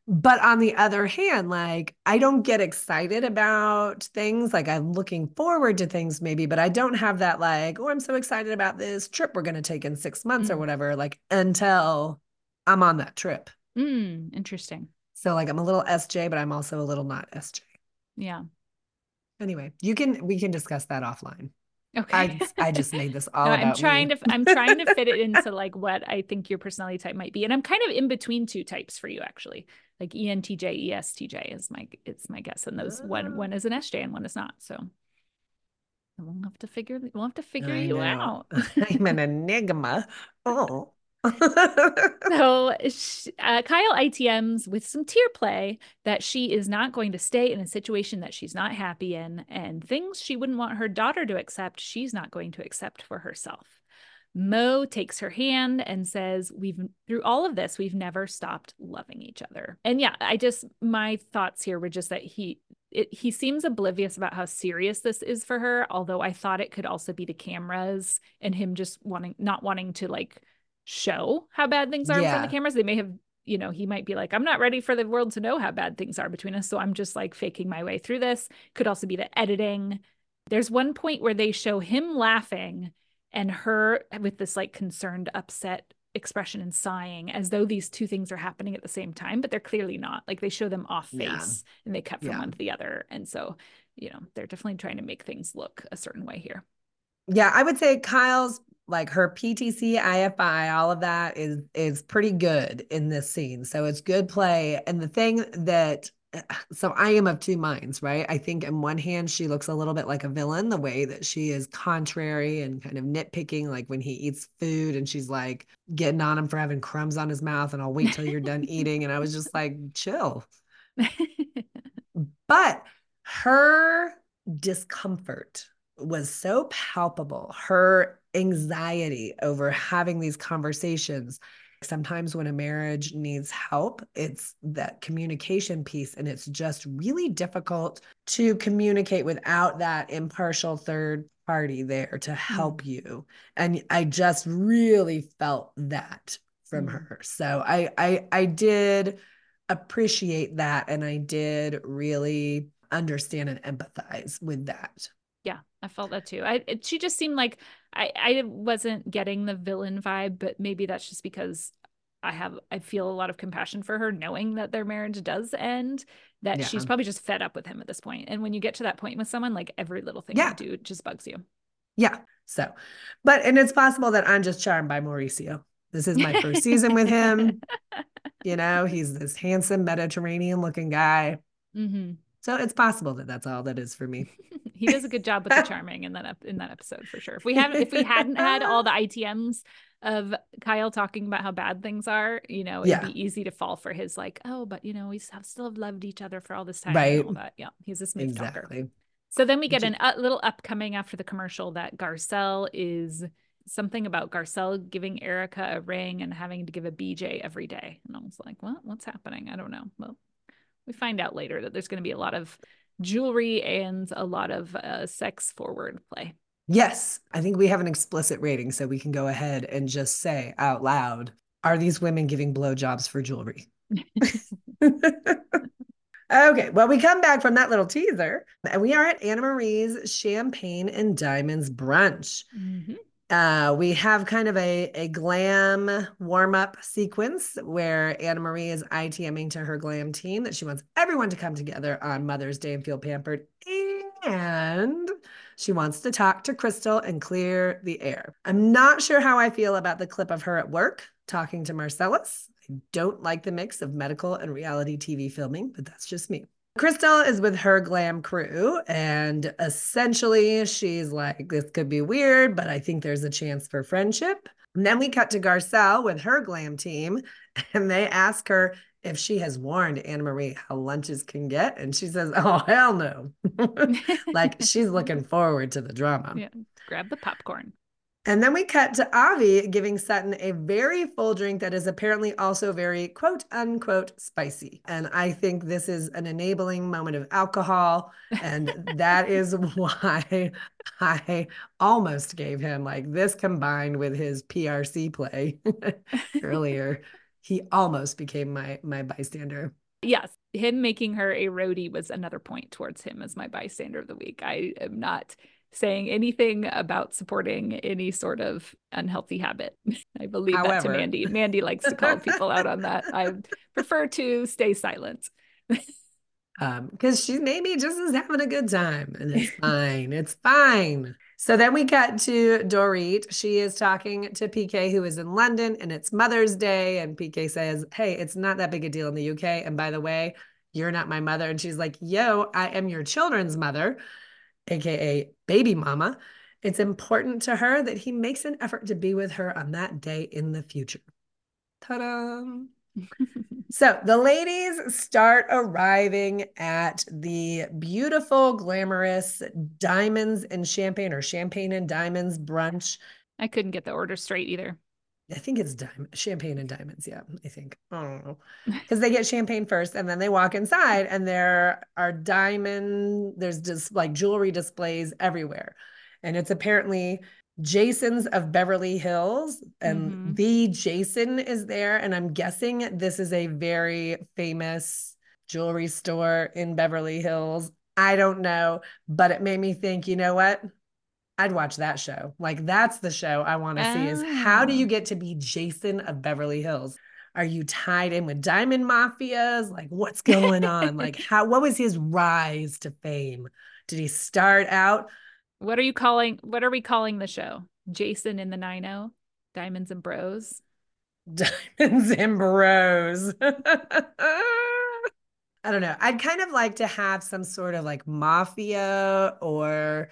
but on the other hand, like I don't get excited about things. Like I'm looking forward to things maybe, but I don't have that like, oh, I'm so excited about this trip we're going to take in six months mm. or whatever, like until I'm on that trip. Mm, interesting. So like I'm a little SJ, but I'm also a little not SJ. Yeah. Anyway, you can we can discuss that offline. Okay. I, I just made this all no, I'm trying me. to I'm trying to fit it into like what I think your personality type might be. And I'm kind of in between two types for you actually. Like ENTJ, ESTJ is my it's my guess. And those oh. one one is an SJ and one is not. So we'll have to figure we'll have to figure I you know. out. I'm an enigma. Oh. so uh, Kyle ITMs with some tear play that she is not going to stay in a situation that she's not happy in, and things she wouldn't want her daughter to accept, she's not going to accept for herself. Mo takes her hand and says, We've through all of this, we've never stopped loving each other. And yeah, I just, my thoughts here were just that he, it, he seems oblivious about how serious this is for her. Although I thought it could also be the cameras and him just wanting, not wanting to like show how bad things are yeah. in front of the cameras. They may have, you know, he might be like, I'm not ready for the world to know how bad things are between us. So I'm just like faking my way through this. Could also be the editing. There's one point where they show him laughing and her with this like concerned, upset expression and sighing as though these two things are happening at the same time, but they're clearly not. Like they show them off face yeah. and they cut from yeah. one to the other. And so, you know, they're definitely trying to make things look a certain way here. Yeah, I would say Kyle's like her PTC, IFI, all of that is is pretty good in this scene. So it's good play. And the thing that so I am of two minds, right? I think in one hand, she looks a little bit like a villain, the way that she is contrary and kind of nitpicking, like when he eats food and she's like getting on him for having crumbs on his mouth, and I'll wait till you're done eating. And I was just like, chill. but her discomfort was so palpable, her anxiety over having these conversations sometimes when a marriage needs help, it's that communication piece. And it's just really difficult to communicate without that impartial third party there to help mm. you. And I just really felt that from mm. her. So I, I, I did appreciate that. And I did really understand and empathize with that. Yeah, I felt that too. I it, she just seemed like I I wasn't getting the villain vibe, but maybe that's just because I have I feel a lot of compassion for her knowing that their marriage does end that yeah. she's probably just fed up with him at this point. And when you get to that point with someone like every little thing yeah. you do just bugs you. Yeah. So, but and it's possible that I'm just charmed by Mauricio. This is my first season with him. You know, he's this handsome Mediterranean looking guy. Mm-hmm. So it's possible that that's all that is for me. he does a good job with the charming in that in that episode for sure. If we haven't, if we hadn't had all the ITMs of Kyle talking about how bad things are, you know, it'd yeah. be easy to fall for his like, oh, but you know, we still have loved each other for all this time. Right. But Yeah, he's a smooth exactly. talker. So then we get a uh, little upcoming after the commercial that Garcelle is something about Garcelle giving Erika a ring and having to give a BJ every day. And I was like, what? What's happening? I don't know. Well, we find out later that there's going to be a lot of jewelry and a lot of uh, sex forward play. Yes, I think we have an explicit rating, so we can go ahead and just say out loud Are these women giving blowjobs for jewelry? okay, well, we come back from that little teaser, and we are at Annemarie's Champagne and Diamonds brunch. Mm-hmm uh, we have kind of a, a glam warm up sequence where Annemarie is ITMing to her glam team that she wants everyone to come together on Mother's Day and feel pampered. And she wants to talk to Crystal and clear the air. I'm not sure how I feel about the clip of her at work talking to Marcellus. I don't like the mix of medical and reality TV filming, but that's just me. Crystal is with her glam crew, and essentially she's like, This could be weird, but I think there's a chance for friendship. And then we cut to Garcelle with her glam team, and they ask her if she has warned Annemarie how lunches can get, and she says, "Oh hell no," like she's looking forward to the drama. Yeah, grab the popcorn. And then we cut to Avi giving Sutton a very full drink that is apparently also very quote unquote spicy. And I think this is an enabling moment of alcohol. And that is why I almost gave him like this combined with his PRC play earlier. He almost became my my bystander. Yes, him making her a roadie was another point towards him as my bystander of the week. I am not saying anything about supporting any sort of unhealthy habit. I believe However. that to Mandy. Mandy likes to call people out on that. I prefer to stay silent. um, because she maybe just is having a good time and it's fine. it's fine. So then we cut to Dorit. She is talking to PK, who is in London, and it's Mother's Day. And PK says, Hey, it's not that big a deal in the UK. And by the way, you're not my mother. And she's like, Yo, I am your children's mother aka baby mama, it's important to her that he makes an effort to be with her on that day in the future. Ta-da! so the ladies start arriving at the beautiful, glamorous diamonds and champagne or champagne and diamonds brunch. I couldn't get the order straight either. I think it's diamond, champagne and diamonds. Yeah, I think. I don't know. Because they get champagne first and then they walk inside and there are diamond, there's just like jewelry displays everywhere. And it's apparently Jason's of Beverly Hills and mm-hmm. the Jason is there. And I'm guessing this is a very famous jewelry store in Beverly Hills. I don't know, but it made me think, you know what? I'd watch that show. Like that's the show I want to oh. see is how do you oh. get to be Jason of Beverly Hills? Are you tied in with diamond mafias? Like what's going on? like how what was his rise to fame? Did he start out? What are you calling what are we calling the show? Jason in the 90 Diamonds and Bros. Diamonds and Bros. I don't know. I'd kind of like to have some sort of like mafia or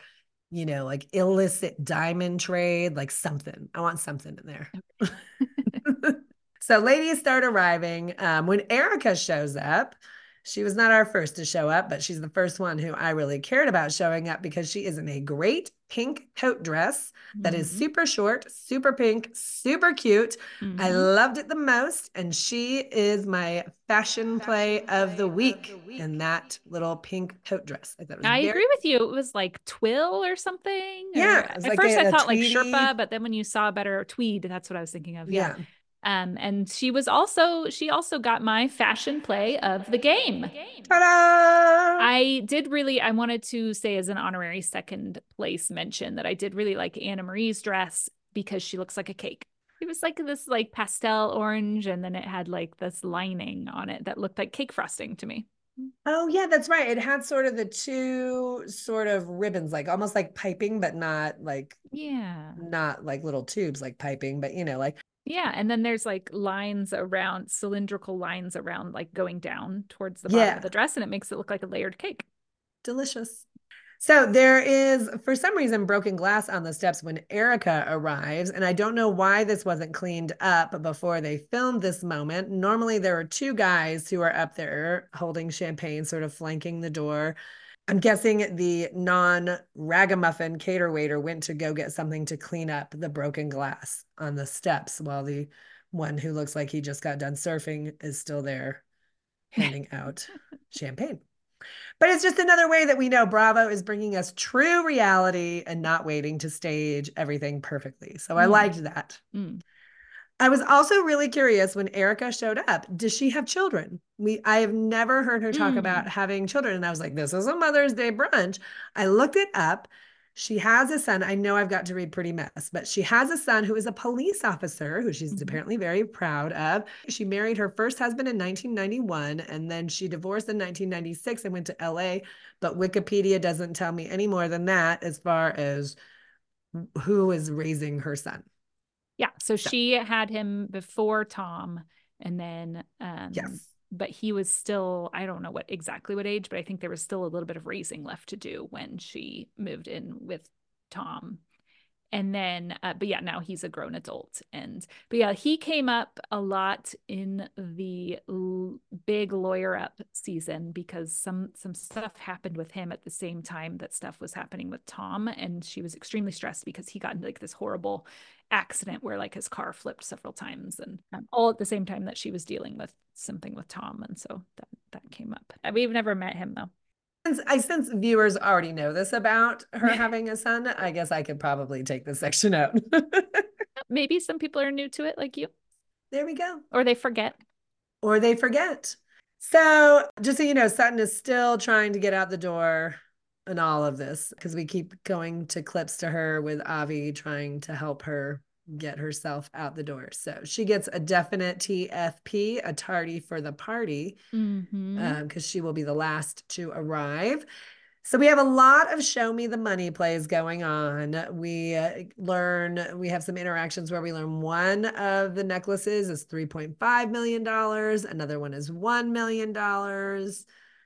you know, like illicit diamond trade, like something. I want something in there. Okay. so ladies start arriving. Um, when Erika shows up, she was not our first to show up, but she's the first one who I really cared about showing up because she is in a great pink coat dress that mm-hmm. is super short, super pink, super cute. Mm-hmm. I loved it the most. And she is my fashion play of the week in that little pink coat dress. I, I very- agree with you. It was like twill or something. Yeah. Or, at like first, a, I thought like Sherpa, but then when you saw better tweed, that's what I was thinking of. yeah. yeah. Um, and she was also she also got my fashion play of the game. Ta-da! I did really I wanted to say as an honorary second place mention that I did really like Annemarie's dress because she looks like a cake. It was like this like pastel orange and then it had like this lining on it that looked like cake frosting to me. Oh yeah, that's right. It had sort of the two sort of ribbons, like almost like piping, but not like yeah, not like little tubes like piping, but you know, like yeah, and then there's like lines around cylindrical lines around like going down towards the bottom yeah. of the dress and it makes it look like a layered cake. Delicious. So there is, for some reason, broken glass on the steps when Erika arrives. And I don't know why this wasn't cleaned up before they filmed this moment. Normally, there are two guys who are up there holding champagne, sort of flanking the door. I'm guessing the non ragamuffin cater waiter went to go get something to clean up the broken glass on the steps while the one who looks like he just got done surfing is still there handing out champagne. But it's just another way that we know Bravo is bringing us true reality and not waiting to stage everything perfectly. So mm. I liked that. Mm. I was also really curious when Erika showed up. Does she have children? We I have never heard her talk mm. about having children. And I was like, this is a Mother's Day brunch. I looked it up. She has a son. I know I've got to read Pretty Mess, but she has a son who is a police officer who she's mm-hmm. apparently very proud of. She married her first husband in 1991 and then she divorced in 1996 and went to LA. But Wikipedia doesn't tell me any more than that as far as who is raising her son. Yeah. So, she had him before Tom and then um yes. but he was still I don't know what exactly what age, but I think there was still a little bit of raising left to do when she moved in with Tom. And then uh, but yeah, now he's a grown adult and but yeah, he came up a lot in the big lawyer up season because some some stuff happened with him at the same time that stuff was happening with Tom and she was extremely stressed because he got into like this horrible accident where like his car flipped several times and um, all at the same time that she was dealing with something with Tom and so that that came up. We've never met him though. I sense viewers already know this about her having a son. I guess I could probably take this section out. Maybe some people are new to it like you. There we go. Or they forget. Or they forget. So, just so you know, Sutton is still trying to get out the door in all of this because we keep going to clips to her with Avi trying to help her get herself out the door. So she gets a definite TFP, a tardy for the party, because Mm-hmm. um, she will be the last to arrive. So we have a lot of show me the money plays going on. We uh, learn, we have some interactions where we learn one of the necklaces is $3.5 million, another one is $1 million.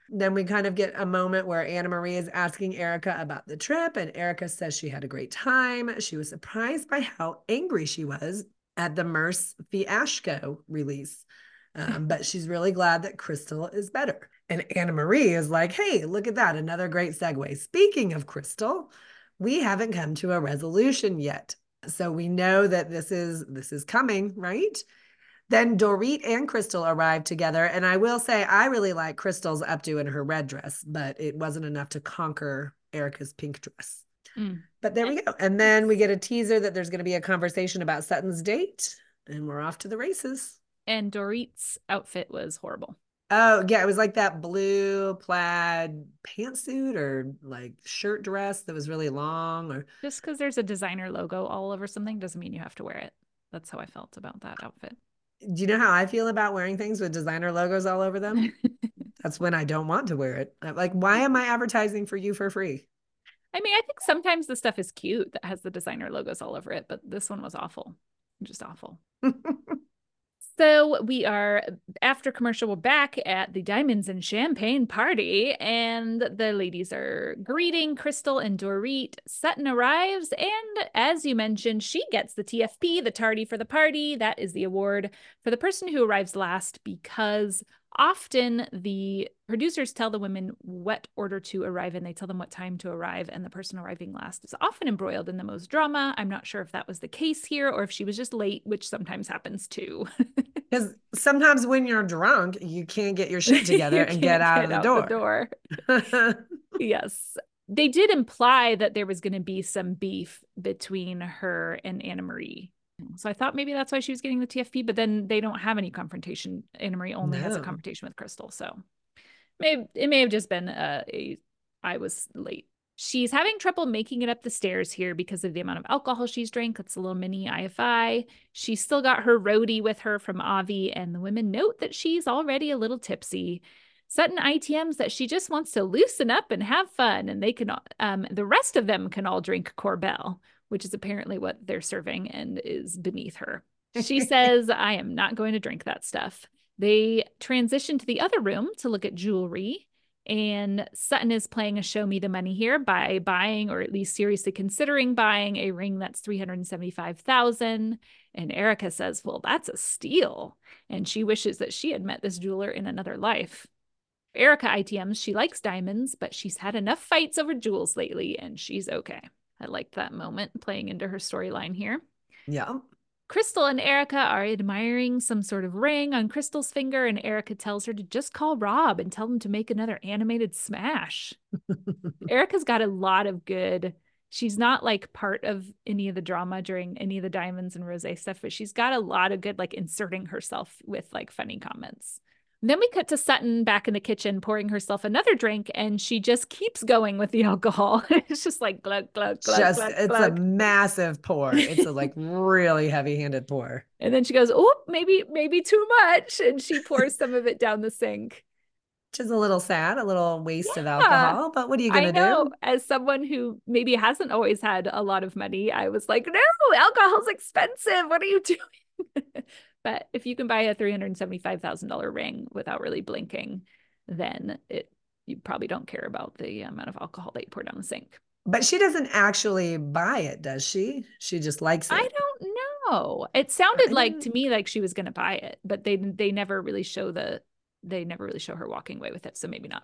Then we kind of get a moment where Annemarie is asking Erika about the trip, and Erika says she had a great time. She was surprised by how angry she was at the Merce Fiasco release. Um, but she's really glad that Crystal is better. And Annemarie is like, hey, look at that. Another great segue. Speaking of Crystal, we haven't come to a resolution yet. So we know that this is this is coming, right? Then Dorit and Crystal arrive together. And I will say I really like Crystal's updo in her red dress, but it wasn't enough to conquer Erika's pink dress. Mm. But there we go. And then we get a teaser that there's going to be a conversation about Sutton's date, and we're off to the races. And Dorit's outfit was horrible. Oh, yeah. It was like that blue plaid pantsuit or like shirt dress that was really long or Just because there's a designer logo all over something doesn't mean you have to wear it. That's how I felt about that outfit. Do you know how I feel about wearing things with designer logos all over them? That's when I don't want to wear it. I'm like, why am I advertising for you for free? I mean, I think sometimes the stuff is cute that has the designer logos all over it, but this one was awful. Just awful. So we are after commercial, we're back at the Diamonds and Champagne party, and the ladies are greeting Crystal and Dorit. Sutton arrives, and as you mentioned, she gets the TFP, the tardy for the party. That is the award for the person who arrives last because often the producers tell the women what order to arrive in. They tell them what time to arrive, and the person arriving last is often embroiled in the most drama. I'm not sure if that was the case here or if she was just late, which sometimes happens too. Because sometimes when you're drunk, you can't get your shit together and get can't out of the door. door. yes. They did imply that there was going to be some beef between her and Annemarie. So I thought maybe that's why she was getting the TFP, but then they don't have any confrontation. Annemarie only has a confrontation with Crystal. So maybe it may have just been a I was late. She's having trouble making it up the stairs here because of the amount of alcohol she's drank. It's a little mini IFI. She's still got her roadie with her from Avi, and the women note that she's already a little tipsy. Sutton ITMs that she just wants to loosen up and have fun, and they can, um, the rest of them can all drink Korbel, which is apparently what they're serving and is beneath her. She says, I am not going to drink that stuff. They transition to the other room to look at jewelry. And Sutton is playing a show me the money here by buying or at least seriously considering buying a ring that's 375,000 and Erika says, "Well, that's a steal." And she wishes that she had met this jeweler in another life. Erika ITMs, she likes diamonds, but she's had enough fights over jewels lately and she's okay. I liked that moment playing into her storyline here. yeah. Crystal and Erika are admiring some sort of ring on Crystal's finger, and Erika tells her to just call Rob and tell him to make another animated smash. Erika's got a lot of good. She's not like part of any of the drama during any of the diamonds and rose stuff, but she's got a lot of good like inserting herself with like funny comments. And then we cut to Sutton back in the kitchen pouring herself another drink, and she just keeps going with the alcohol. it's just like glug glug glug. Just glug, it's glug. a massive pour. It's a like really heavy-handed pour. And then she goes, "Oh, maybe maybe too much," and she pours some of it down the sink. Which is a little sad, a little waste of alcohol. But what are you gonna know, do? as someone who maybe hasn't always had a lot of money, I was like, "No, alcohol's expensive. What are you doing?" but if you can buy a three hundred seventy-five thousand dollar ring without really blinking, then it you probably don't care about the amount of alcohol that you pour down the sink. But she doesn't actually buy it, does she? She just likes it. I don't know. It sounded like to me like she was going to buy it, but they they never really show the they never really show her walking away with it, so maybe not.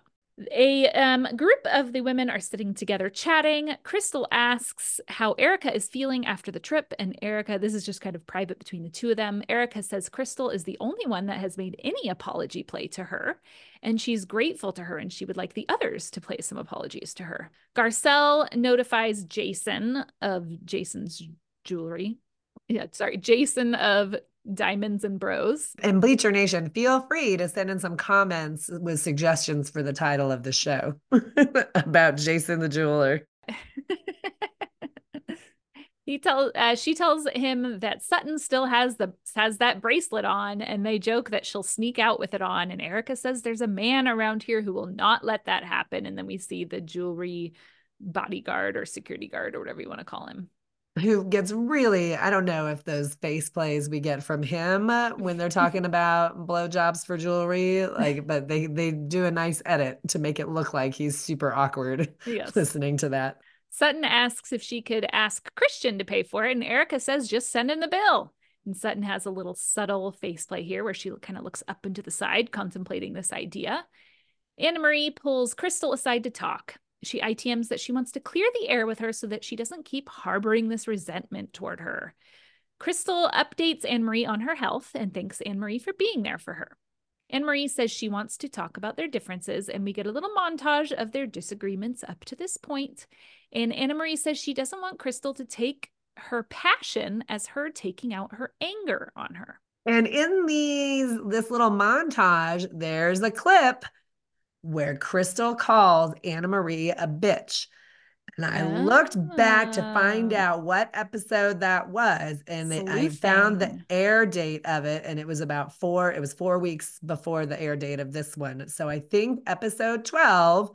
A um, group of the women are sitting together chatting. Crystal asks how Erika is feeling after the trip, and Erika, this is just kind of private between the two of them. Erika says Crystal is the only one that has made any apology play to her, and she's grateful to her, and she would like the others to play some apologies to her. Garcelle notifies Jason of Jason's jewelry. Yeah, sorry, Jason of Diamonds and Bros. And Bleacher Nation, feel free to send in some comments with suggestions for the title of the show about Jason the jeweler. he tells uh, she tells him that Sutton still has the has that bracelet on and they joke that she'll sneak out with it on and Erika says there's a man around here who will not let that happen and then we see the jewelry bodyguard or security guard or whatever you want to call him who gets really I don't know if those face plays we get from him uh, when they're talking about blowjobs for jewelry, like, but they they do a nice edit to make it look like he's super awkward yes. listening to that. Sutton asks if she could ask Christian to pay for it, and erika says just send in the bill. And Sutton has a little subtle face play here where she kind of looks up into the side, contemplating this idea. Annemarie pulls Crystal aside to talk. She ITMs that she wants to clear the air with her so that she doesn't keep harboring this resentment toward her. Crystal updates Annemarie on her health and thanks Annemarie for being there for her. Annemarie says she wants to talk about their differences, and we get a little montage of their disagreements up to this point. And Annemarie says she doesn't want Crystal to take her passion as her taking out her anger on her. And in these this little montage, there's a clip where Crystal calls Annemarie a bitch. And I oh. looked back to find oh. out what episode that was. And I found the air date of it. And it was about four, it was four weeks before the air date of this one. So I think episode 12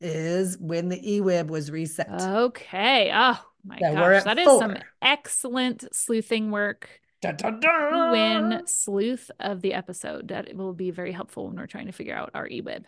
is when the EWIB was reset. Okay. Oh my so gosh. That four. is some excellent sleuthing work. Da, da, da. Win sleuth of the episode. That will be very helpful when we're trying to figure out our EWIB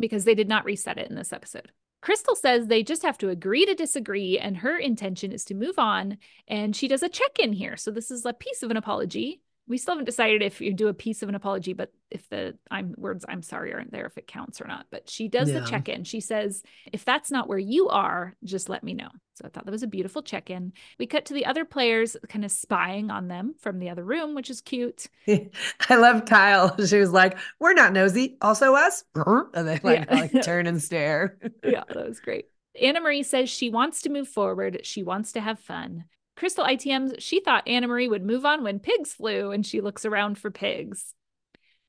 because they did not reset it in this episode. Crystal says they just have to agree to disagree, and her intention is to move on. And she does a check in here. So, this is a piece of an apology we still haven't decided if you do a piece of an apology, but if the I'm words I'm sorry aren't there, if it counts or not. But she does yeah. the check in. She says, if that's not where you are, just let me know. So I thought that was a beautiful check in. We cut to the other players kind of spying on them from the other room, which is cute. I love Kyle. She was like, we're not nosy. Also us. And they like, yeah. like turn and stare. yeah, that was great. Annemarie says she wants to move forward. She wants to have fun. Crystal ITMs, she thought Annemarie would move on when pigs flew, and she looks around for pigs.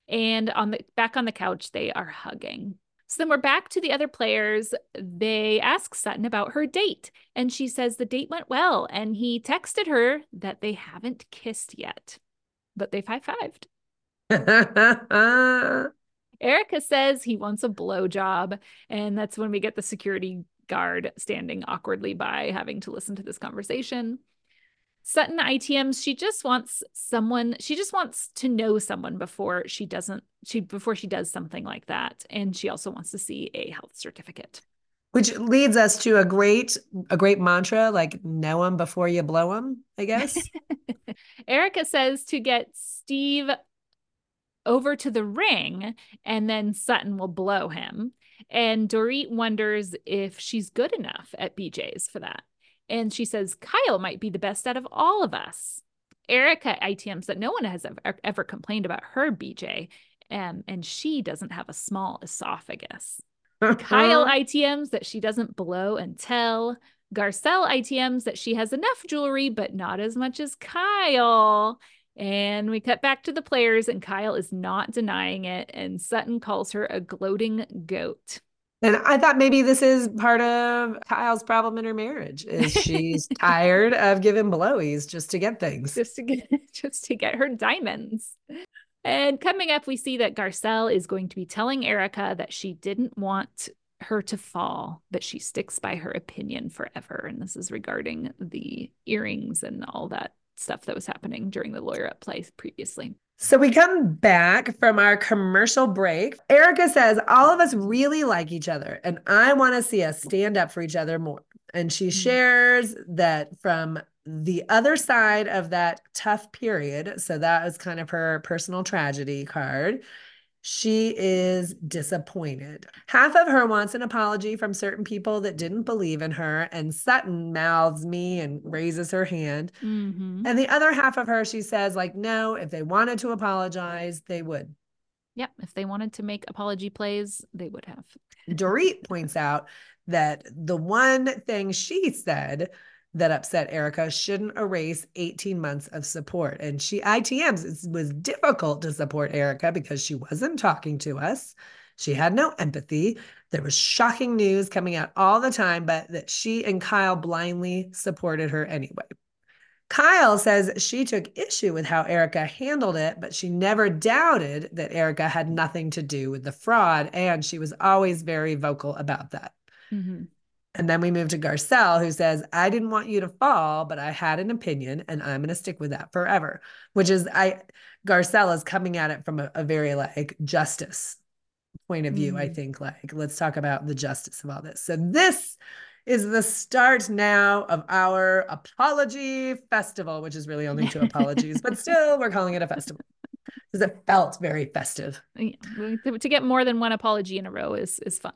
And on the back on the couch, they are hugging. So then we're back to the other players. They ask Sutton about her date, and she says the date went well, and he texted her that they haven't kissed yet, but they've high fived. Erika says he wants a blowjob, and that's when we get the security guard standing awkwardly by, having to listen to this conversation. Sutton ITMs, she just wants someone, she just wants to know someone before she doesn't, she before she does something like that. And she also wants to see a health certificate. Which leads us to a great, a great mantra like know them before you blow them, I guess. Erika says to get Steve over to the ring and then Sutton will blow him. And Dorit wonders if she's good enough at BJ's for that. And she says, Kyle might be the best out of all of us. Erika ITMs that no one has ever, ever complained about her BJ, um, and she doesn't have a small esophagus. Kyle ITMs that she doesn't blow and tell. Garcelle ITMs that she has enough jewelry, but not as much as Kyle. And we cut back to the players, and Kyle is not denying it. And Sutton calls her a gloating goat. And I thought maybe this is part of Kyle's problem in her marriage is she's tired of giving blowies just to get things. Just to get just to get her diamonds. And coming up, we see that Garcelle is going to be telling Erika that she didn't want her to fall, but she sticks by her opinion forever. And this is regarding the earrings and all that stuff that was happening during the lawyer up play previously. So we come back from our commercial break. Erika says, All of us really like each other, and I want to see us stand up for each other more. And she mm. shares that from the other side of that tough period. So that was kind of her personal tragedy card. She is disappointed. Half of her wants an apology from certain people that didn't believe in her, and Sutton mouths me and raises her hand. Mm-hmm. And the other half of her, she says, like, no, if they wanted to apologize, they would. Yep. If they wanted to make apology plays, they would have. Dorit points out that the one thing she said that upset Erika shouldn't erase 18 months of support. And she ITMs it was difficult to support Erika because she wasn't talking to us. She had no empathy. There was shocking news coming out all the time, but that she and Kyle blindly supported her anyway. Kyle says she took issue with how Erika handled it, but she never doubted that Erika had nothing to do with the fraud, and she was always very vocal about that. Mm-hmm. And then we move to Garcelle, who says, I didn't want you to fall, but I had an opinion and I'm going to stick with that forever. Which is, I, Garcelle is coming at it from a, a very like justice point of view. I Mm. think, like, let's talk about the justice of all this. So, this is the start now of our apology festival, which is really only two apologies, but still, we're calling it a festival because it felt very festive. Yeah, to get more than one apology in a row is is fun.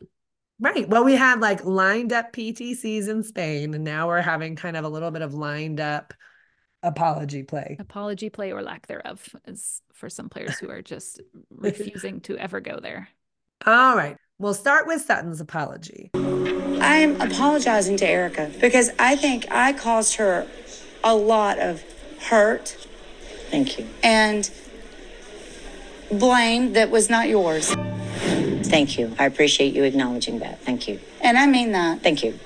Right. Well, we had like lined up PTCs in Spain, and now we're having kind of a little bit of lined up apology play. Apology play or lack thereof is for some players who are just refusing to ever go there. All right. We'll start with Sutton's apology. I'm apologizing to Erika because I think I caused her a lot of hurt Thank you. and blame that was not yours. Thank you. I appreciate you acknowledging that. Thank you. And I mean that. Thank you.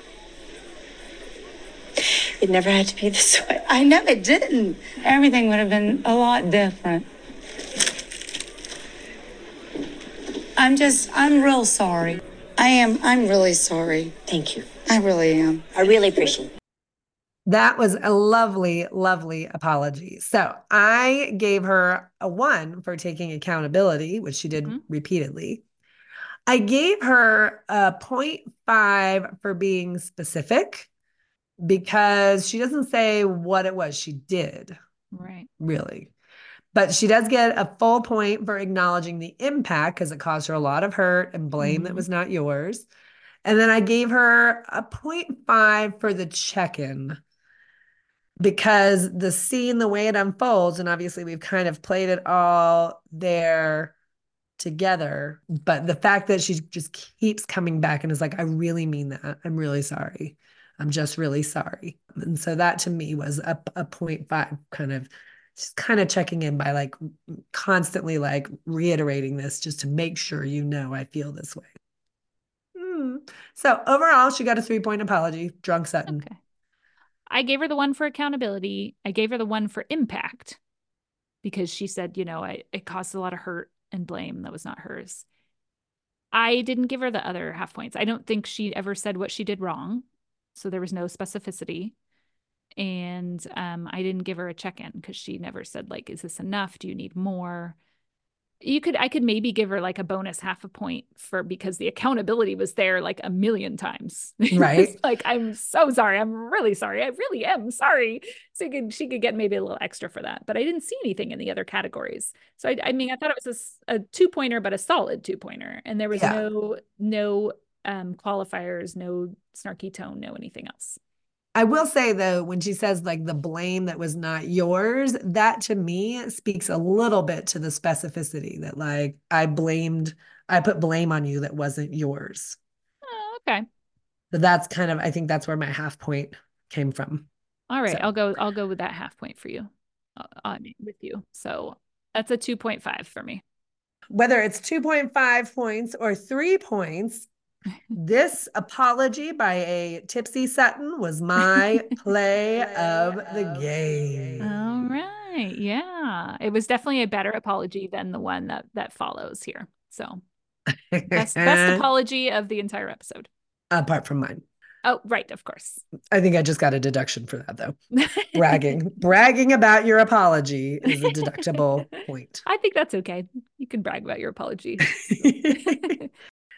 It never had to be this way. I know it didn't. Everything would have been a lot different. I'm just, I'm real sorry. I am, I'm really sorry. Thank you. I really am. I really appreciate it. That was a lovely, lovely apology. So I gave her a one for taking accountability, which she did Mhm. repeatedly. I gave her a 0.5 for being specific because she doesn't say what it was she did, Right. really. But she does get a full point for acknowledging the impact because it caused her a lot of hurt and blame that Mhm. was not yours. And then I gave her a 0.5 for the check in because the scene, the way it unfolds, and obviously we've kind of played it all there together. But the fact that she just keeps coming back and is like, I really mean that. I'm really sorry. I'm just really sorry. And so that to me was a, a 0.5 kind of just kind of checking in by like constantly like reiterating this just to make sure you know I feel this way. Hmm. So overall, she got a three point apology. Drunk Sutton. Okay. I gave her the one for accountability. I gave her the one for impact because she said, you know, I, it caused a lot of hurt and blame that was not hers. I didn't give her the other half points. I don't think she ever said what she did wrong. So there was no specificity. And um, I didn't give her a check in because she never said, like, is this enough? Do you need more? You could, I could maybe give her like a bonus half a point for because the accountability was there like a million times. Right. like, I'm so sorry. I'm really sorry. I really am sorry. So you could, she could get maybe a little extra for that. But I didn't see anything in the other categories. So I, I mean, I thought it was a two pointer, but a solid two pointer. And there was Yeah. no, no um, qualifiers, no snarky tone, no anything else. I will say though, when she says like the blame that was not yours, that to me speaks a little bit to the specificity that like I blamed, I put blame on you that wasn't yours. Oh, okay. But that's kind of, I think that's where my half point came from. All right. So- I'll go, I'll go with that half point for you. Uh, I mean, with you. So that's a 2.5 for me. Whether it's 2.5 points or three points, this apology by a tipsy Sutton was my play of the game. All right. Yeah. It was definitely a better apology than the one that that follows here. So best best apology of the entire episode. Apart from mine. Oh, right, of course. I think I just got a deduction for that though. Bragging. Bragging about your apology is a deductible point. I think that's okay. You can brag about your apology.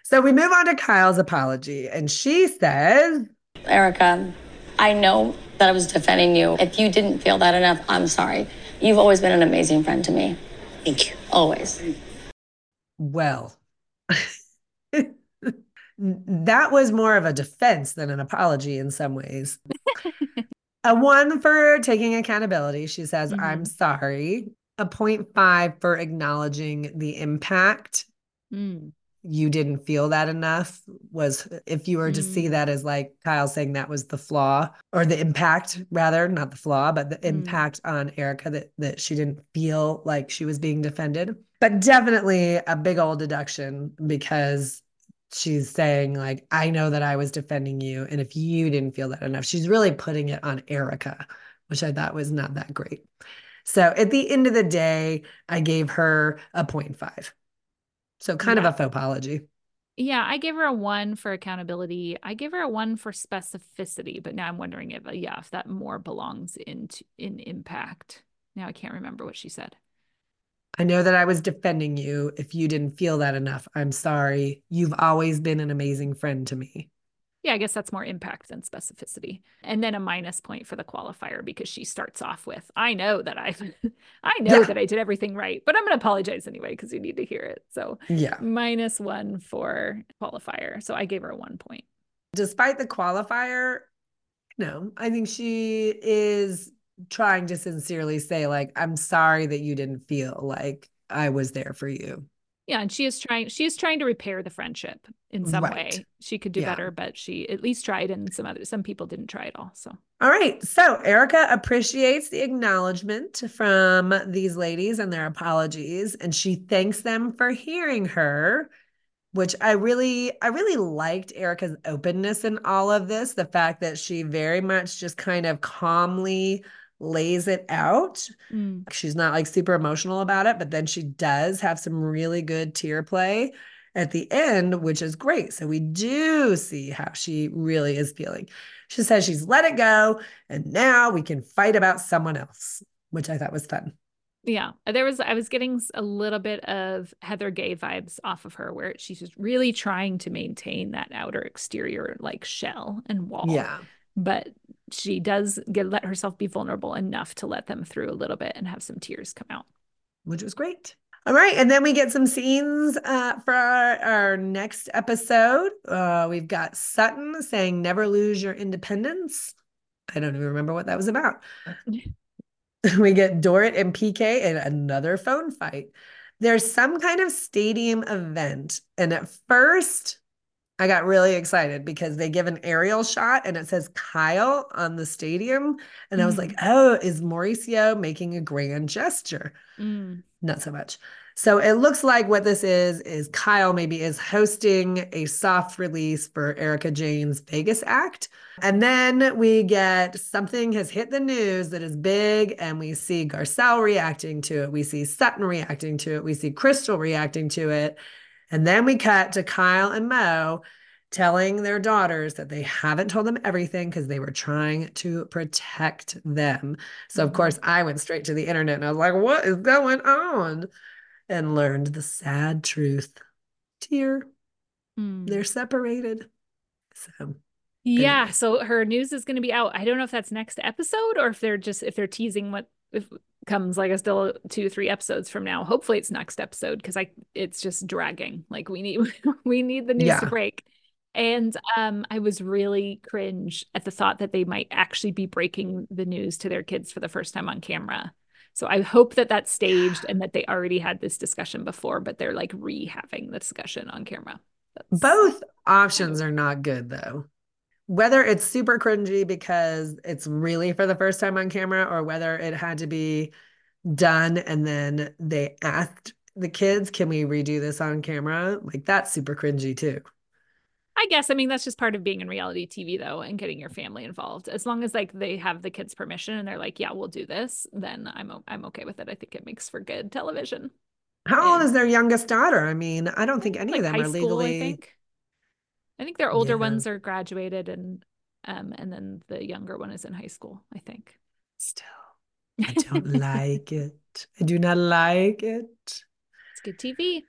So we move on to Kyle's apology, and she says, Erika, I know that I was defending you. If you didn't feel that enough, I'm sorry. You've always been an amazing friend to me. Thank you. Always. Well, that was more of a defense than an apology in some ways. a one for taking accountability. She says, I'm Mhm. sorry. A five for acknowledging the impact. Mm. You didn't feel that enough was if you were to see Mm. that as like Kyle saying that was the flaw or the impact rather, not the flaw, but the Mm. impact on Erika that that she didn't feel like she was being defended. But definitely a big old deduction because she's saying like I know that I was defending you and if you didn't feel that enough, she's really putting it on Erika, which I thought was not that great. So at the end of the day, I gave her a 0.5. So kind Yeah. of a faux apology. Yeah, I gave her a one for accountability. I gave her a one for specificity, but now I'm wondering if, uh, yeah, if that more belongs into in impact. Now I can't remember what she said. I know that I was defending you. If you didn't feel that enough, I'm sorry. You've always been an amazing friend to me. Yeah, I guess that's more impact than specificity. And then a minus point for the qualifier because she starts off with, I know that I I know Yeah. that I did everything right, but I'm going to apologize anyway because you need to hear it. So Yeah. minus one for qualifier. So I gave her a one point. Despite the qualifier, no, I think she is trying to sincerely say, like, I'm sorry that you didn't feel like I was there for you. Yeah, and she is trying she is trying to repair the friendship in some Right. way. She could do Yeah. better, but she at least tried and some other some people didn't try at all. So All right. So Erika appreciates the acknowledgement from these ladies and their apologies, and she thanks them for hearing her, which I really, I really liked Erika's openness in all of this. The fact that she very much just kind of calmly lays it out. mm, She's not like super emotional about it, but then she does have some really good tear play at the end, which is great. So we do see how she really is feeling. She says she's let it go and now we can fight about someone else, which I thought was fun. yeah, there was I was getting a little bit of Heather Gay vibes off of her where she's just really trying to maintain that outer exterior like shell and wall. Yeah. But she does get let herself be vulnerable enough to let them through a little bit and have some tears come out. Which was great. All right. And then we get some scenes uh, for our, our next episode. Uh, we've got Sutton saying, never lose your independence. I don't even remember what that was about. we get Dorit and PK in another phone fight. There's some kind of stadium event. And at first, I got really excited because they give an aerial shot and it says Kyle on the stadium. And I was like, oh, is Mauricio making a grand gesture? Mm, Not so much. So it looks like what this is is Kyle maybe is hosting a soft release for Erika Jayne's Vegas act. And then we get something has hit the news that is big, and we see Garcelle reacting to it. We see Sutton reacting to it. We see Crystal reacting to it. And then we cut to Kyle and Mo telling their daughters that they haven't told them everything because they were trying to protect them. So, of Mhm. course, I went straight to the internet and I was like, what is going on? And learned the sad truth. Tear, mm. they're separated. So, Yeah, Anyway. so her news is going to be out. I don't know if that's next episode or if they're just if they're teasing what if comes like a still two three episodes from now. Hopefully it's next episode because I it's just dragging. Like we need we need the news to break. And um I was really cringe at the thought that they might actually be breaking the news to their kids for the first time on camera. So I hope that that's staged and that they already had this discussion before, but they're like re-having the discussion on camera. That's- both options are not good though. Whether it's super cringy because it's really for the first time on camera, or whether it had to be done and then they asked the kids, Can we redo this on camera? Like, that's super cringy too. I guess I mean that's just part of being in reality TV though and getting your family involved. As long as like they have the kids' permission and they're like, "Yeah, we'll do this," then I'm o- I'm okay with it. I think it makes for good television. How old is their youngest daughter? I mean, I don't think any Like of them are school, legally. I think. Their older Yeah. ones are graduated and um and then the younger one is in high school, I think. Still, I don't like it. I do not like it. It's good TV.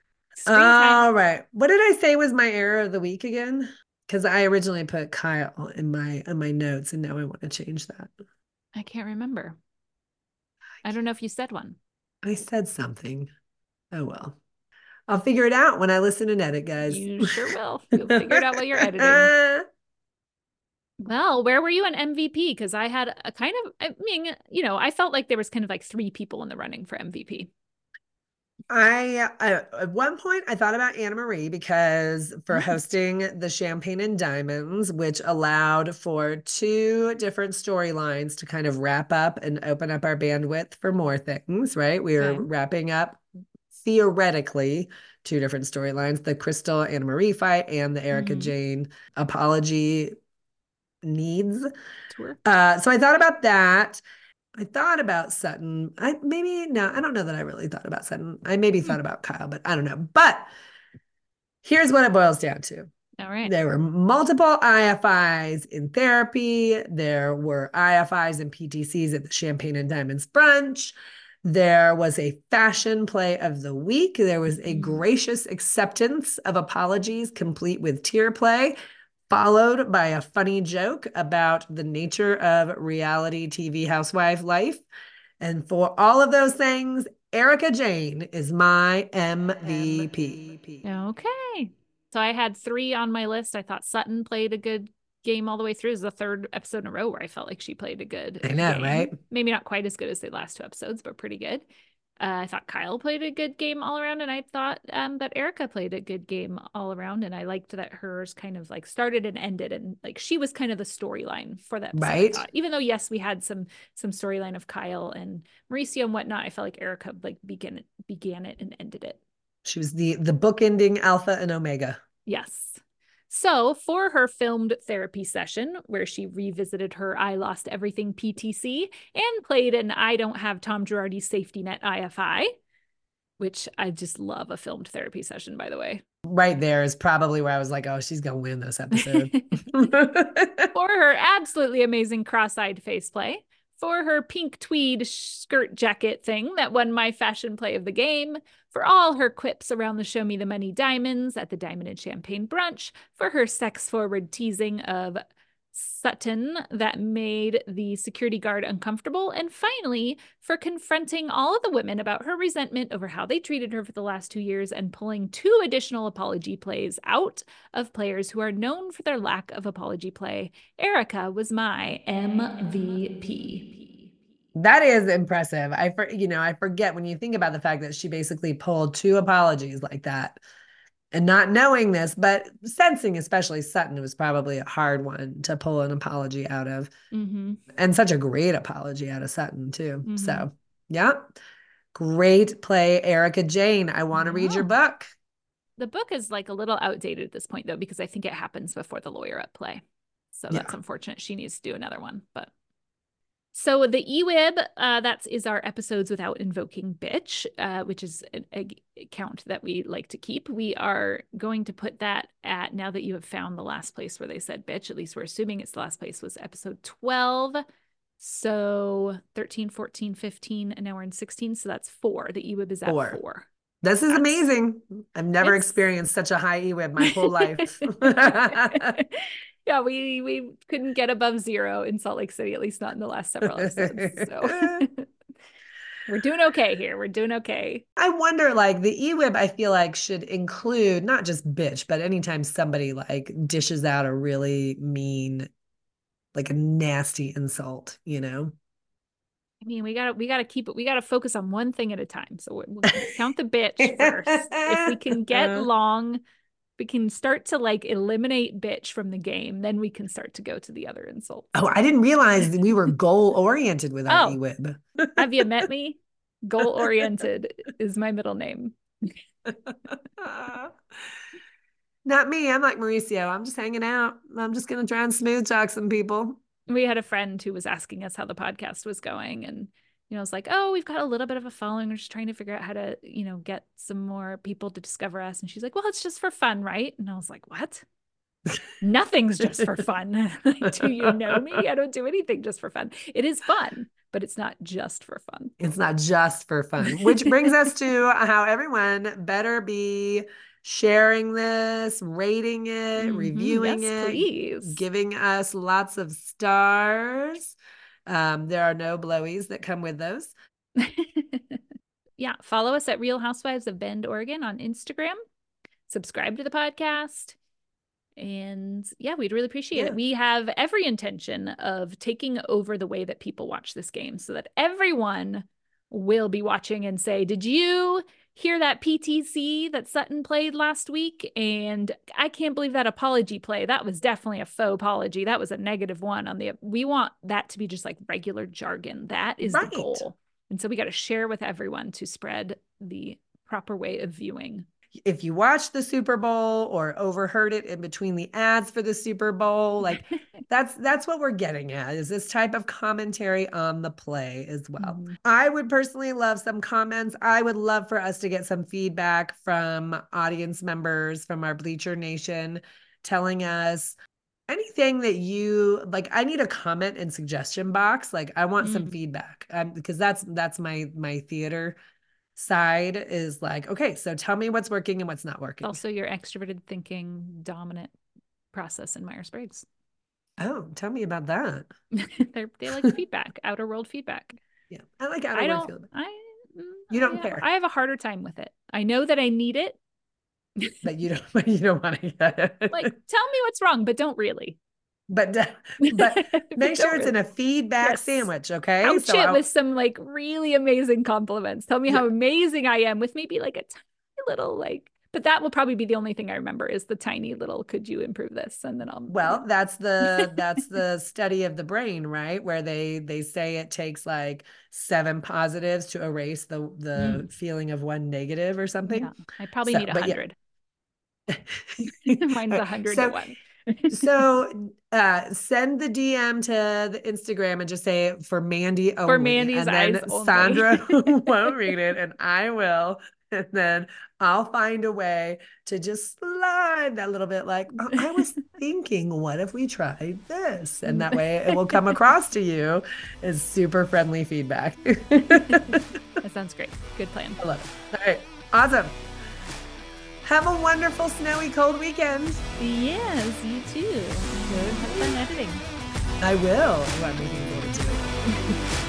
All right. What did I say was my error of the week again? Because I originally put Kyle in my in my notes, and now I want to change that. I can't remember. I don't know if you said one. I said something. Oh well. I'll figure it out when I listen and edit, guys. You sure will. You'll figure it out while you're editing. Well, where were you on MVP? Because I had a kind of, I mean, you know, I felt like there was kind of like three people in the running for MVP. I, I at one point I thought about Annemarie because for hosting the Champagne and Diamonds, which allowed for two different storylines to kind of wrap up and open up our bandwidth for more things, right? We were Okay. wrapping up theoretically two different storylines, the Crystal and Marie fight and the Erika Mhm. Jayne apology needs. Uh, so I thought about that. I thought about Sutton. I maybe no, I don't know that I really thought about Sutton. I maybe Hmm. thought about Kyle, but I don't know. But here's what it boils down to. All right. There were multiple IFIs in therapy. There were IFIs and PTCs at the Champagne and Diamonds brunch. There was a fashion play of the week. There was a Mhm. gracious acceptance of apologies, complete with tear play, followed by a funny joke about the nature of reality TV housewife life. And for all of those things, Erika Jayne is my MVP. Okay. So I had three on my list. I thought Sutton played a good game all the way through. Was the third episode in a row where I felt like she played a good I know, game. right? Maybe not quite as good as the last two episodes, but pretty good. Uh, I thought Kyle played a good game all around, and I thought um, that Erika played a good game all around. And I liked that hers kind of like started and ended, and like she was kind of the storyline for that episode, Right. Even though yes, we had some some storyline of Kyle and Mauricio and whatnot, I felt like Erika like began began it and ended it. She was the the bookending alpha and omega. Yes. So, for her filmed therapy session, where she revisited her I Lost Everything PTC and played an I Don't Have Tom Girardi's Safety Net IFI, which I just love a filmed therapy session, by the way. Right there is probably where I was like, oh, she's gonna win this episode. for her absolutely amazing cross-eyed face play, for her pink tweed skirt jacket thing that won my fashion play of the game, for all her quips around the Show Me the Money diamonds at the Diamond and Champagne brunch, for her sex-forward teasing of Sutton that made the security guard uncomfortable, and finally, for confronting all of the women about her resentment over how they treated her for the last two years and pulling two additional apology plays out of players who are known for their lack of apology play. Erika was my MVP. That is impressive. I for you know, I forget when you think about the fact that she basically pulled two apologies like that. And not knowing this, but sensing, especially Sutton, it was probably a hard one to pull an apology out of. Mm-hmm. And such a great apology out of Sutton, too. Mhm. So, yeah. Great play, Erika Jayne. I want to read your book. The book is like a little outdated at this point, though, because I think it happens before the lawyer at play. So Yeah. that's unfortunate. She needs to do another one, but. So the eWib, uh, that is our episodes without invoking bitch, uh, which is a, a count that we like to keep. We are going to put that at now that you have found the last place where they said bitch. At least we're assuming it's the last place was episode 12. So 13, 14, 15, and now we're in 16. So that's four. The eWib is at Four. four. This is amazing. I've never It's- experienced such a high EWIB my whole life. yeah, we we couldn't get above zero in Salt Lake City, at least not in the last several episodes. So we're doing okay here. We're doing okay. I wonder, like the EWIB, I feel like should include not just bitch, but anytime somebody like dishes out a really mean, like a nasty insult, you know? I mean, we gotta we gotta keep it. We gotta focus on one thing at a time. So we'll count the bitch first. if we can get Uh-huh. long, we can start to like eliminate bitch from the game. Then we can start to go to the other insults. Oh, I didn't realize that we were goal oriented with our Oh. EWIB. Have you met me? Goal oriented is my middle name. Not me. I'm like Mauricio. I'm just hanging out. I'm just gonna try and smooth talk some people. we had a friend who was asking us how the podcast was going and you know it's like oh we've got a little bit of a following we're just trying to figure out how to you know get some more people to discover us. And she's like well it's just for fun right? And i was like what? Nothing's just for fun. Do you know me? I don't do anything just for fun. It is fun but it's not just for fun. It's not just for fun, which brings us to how everyone better be sharing this, rating it, Mhm. reviewing Yes, it, please. giving us lots of stars. Um, there are no blowies that come with those. yeah, follow us at Real Housewives of Bend, Oregon on Instagram. Subscribe to the podcast. And yeah, we'd really appreciate Yeah. it. We have every intention of taking over the way that people watch this game so that everyone will be watching and say, Did you hear that PTC that Sutton played last week? And I can't believe that apology play. That was definitely a faux apology. That was a negative one on the. We want that to be just like regular jargon. That is Right. the goal. And so we got to share with everyone to spread the proper way of viewing. If you watched the Super Bowl or overheard it in between the ads for the Super Bowl, like that's that's what we're getting at is this type of commentary on the play as well. Mhm. I would personally love some comments. I would love for us to get some feedback from audience members from our Bleacher Nation telling us anything that you like I need a comment and suggestion box. Like I want some Mm. feedback. Um, because that's that's my my theater side is like, okay, so tell me what's working and what's not working. Also, your extroverted thinking dominant process in Myers Briggs. Oh, tell me about that. They're, they like feedback, outer world feedback. Yeah. I like outer I word don't. feedback, I. mm, You don't I- care. I have a harder time with it. I know that I need it. but you don't but you don't want to get it. Like, tell me what's wrong, but don't really. But but make sure it's in a feedback Yes. sandwich, okay? Couch So it I'll- with some like really amazing compliments. Tell me how amazing I am with maybe like a tiny little like. But that will probably be the only thing I remember is the tiny little. Could you improve this? And then I'll. Well, that's the that's the study of the brain, right? Where they they say it takes like seven positives to erase the the mm. feeling of one negative or something. yeah, I probably So- need a but yeah. hundred. Mine's a hundred so- to one. So uh send the DM to the Instagram and just say for Mandy only. Mandy's and then eyes. Sandra won't read it and I will. And then I'll find a way to just slide that little bit like, oh, I was thinking, what if we tried this? And that way it will come across to you as super friendly feedback. That sounds great. Good plan. I love it. All right. Awesome. Have a wonderful snowy cold weekend. Yes, you too. Have fun editing. I will. I'm looking forward to it.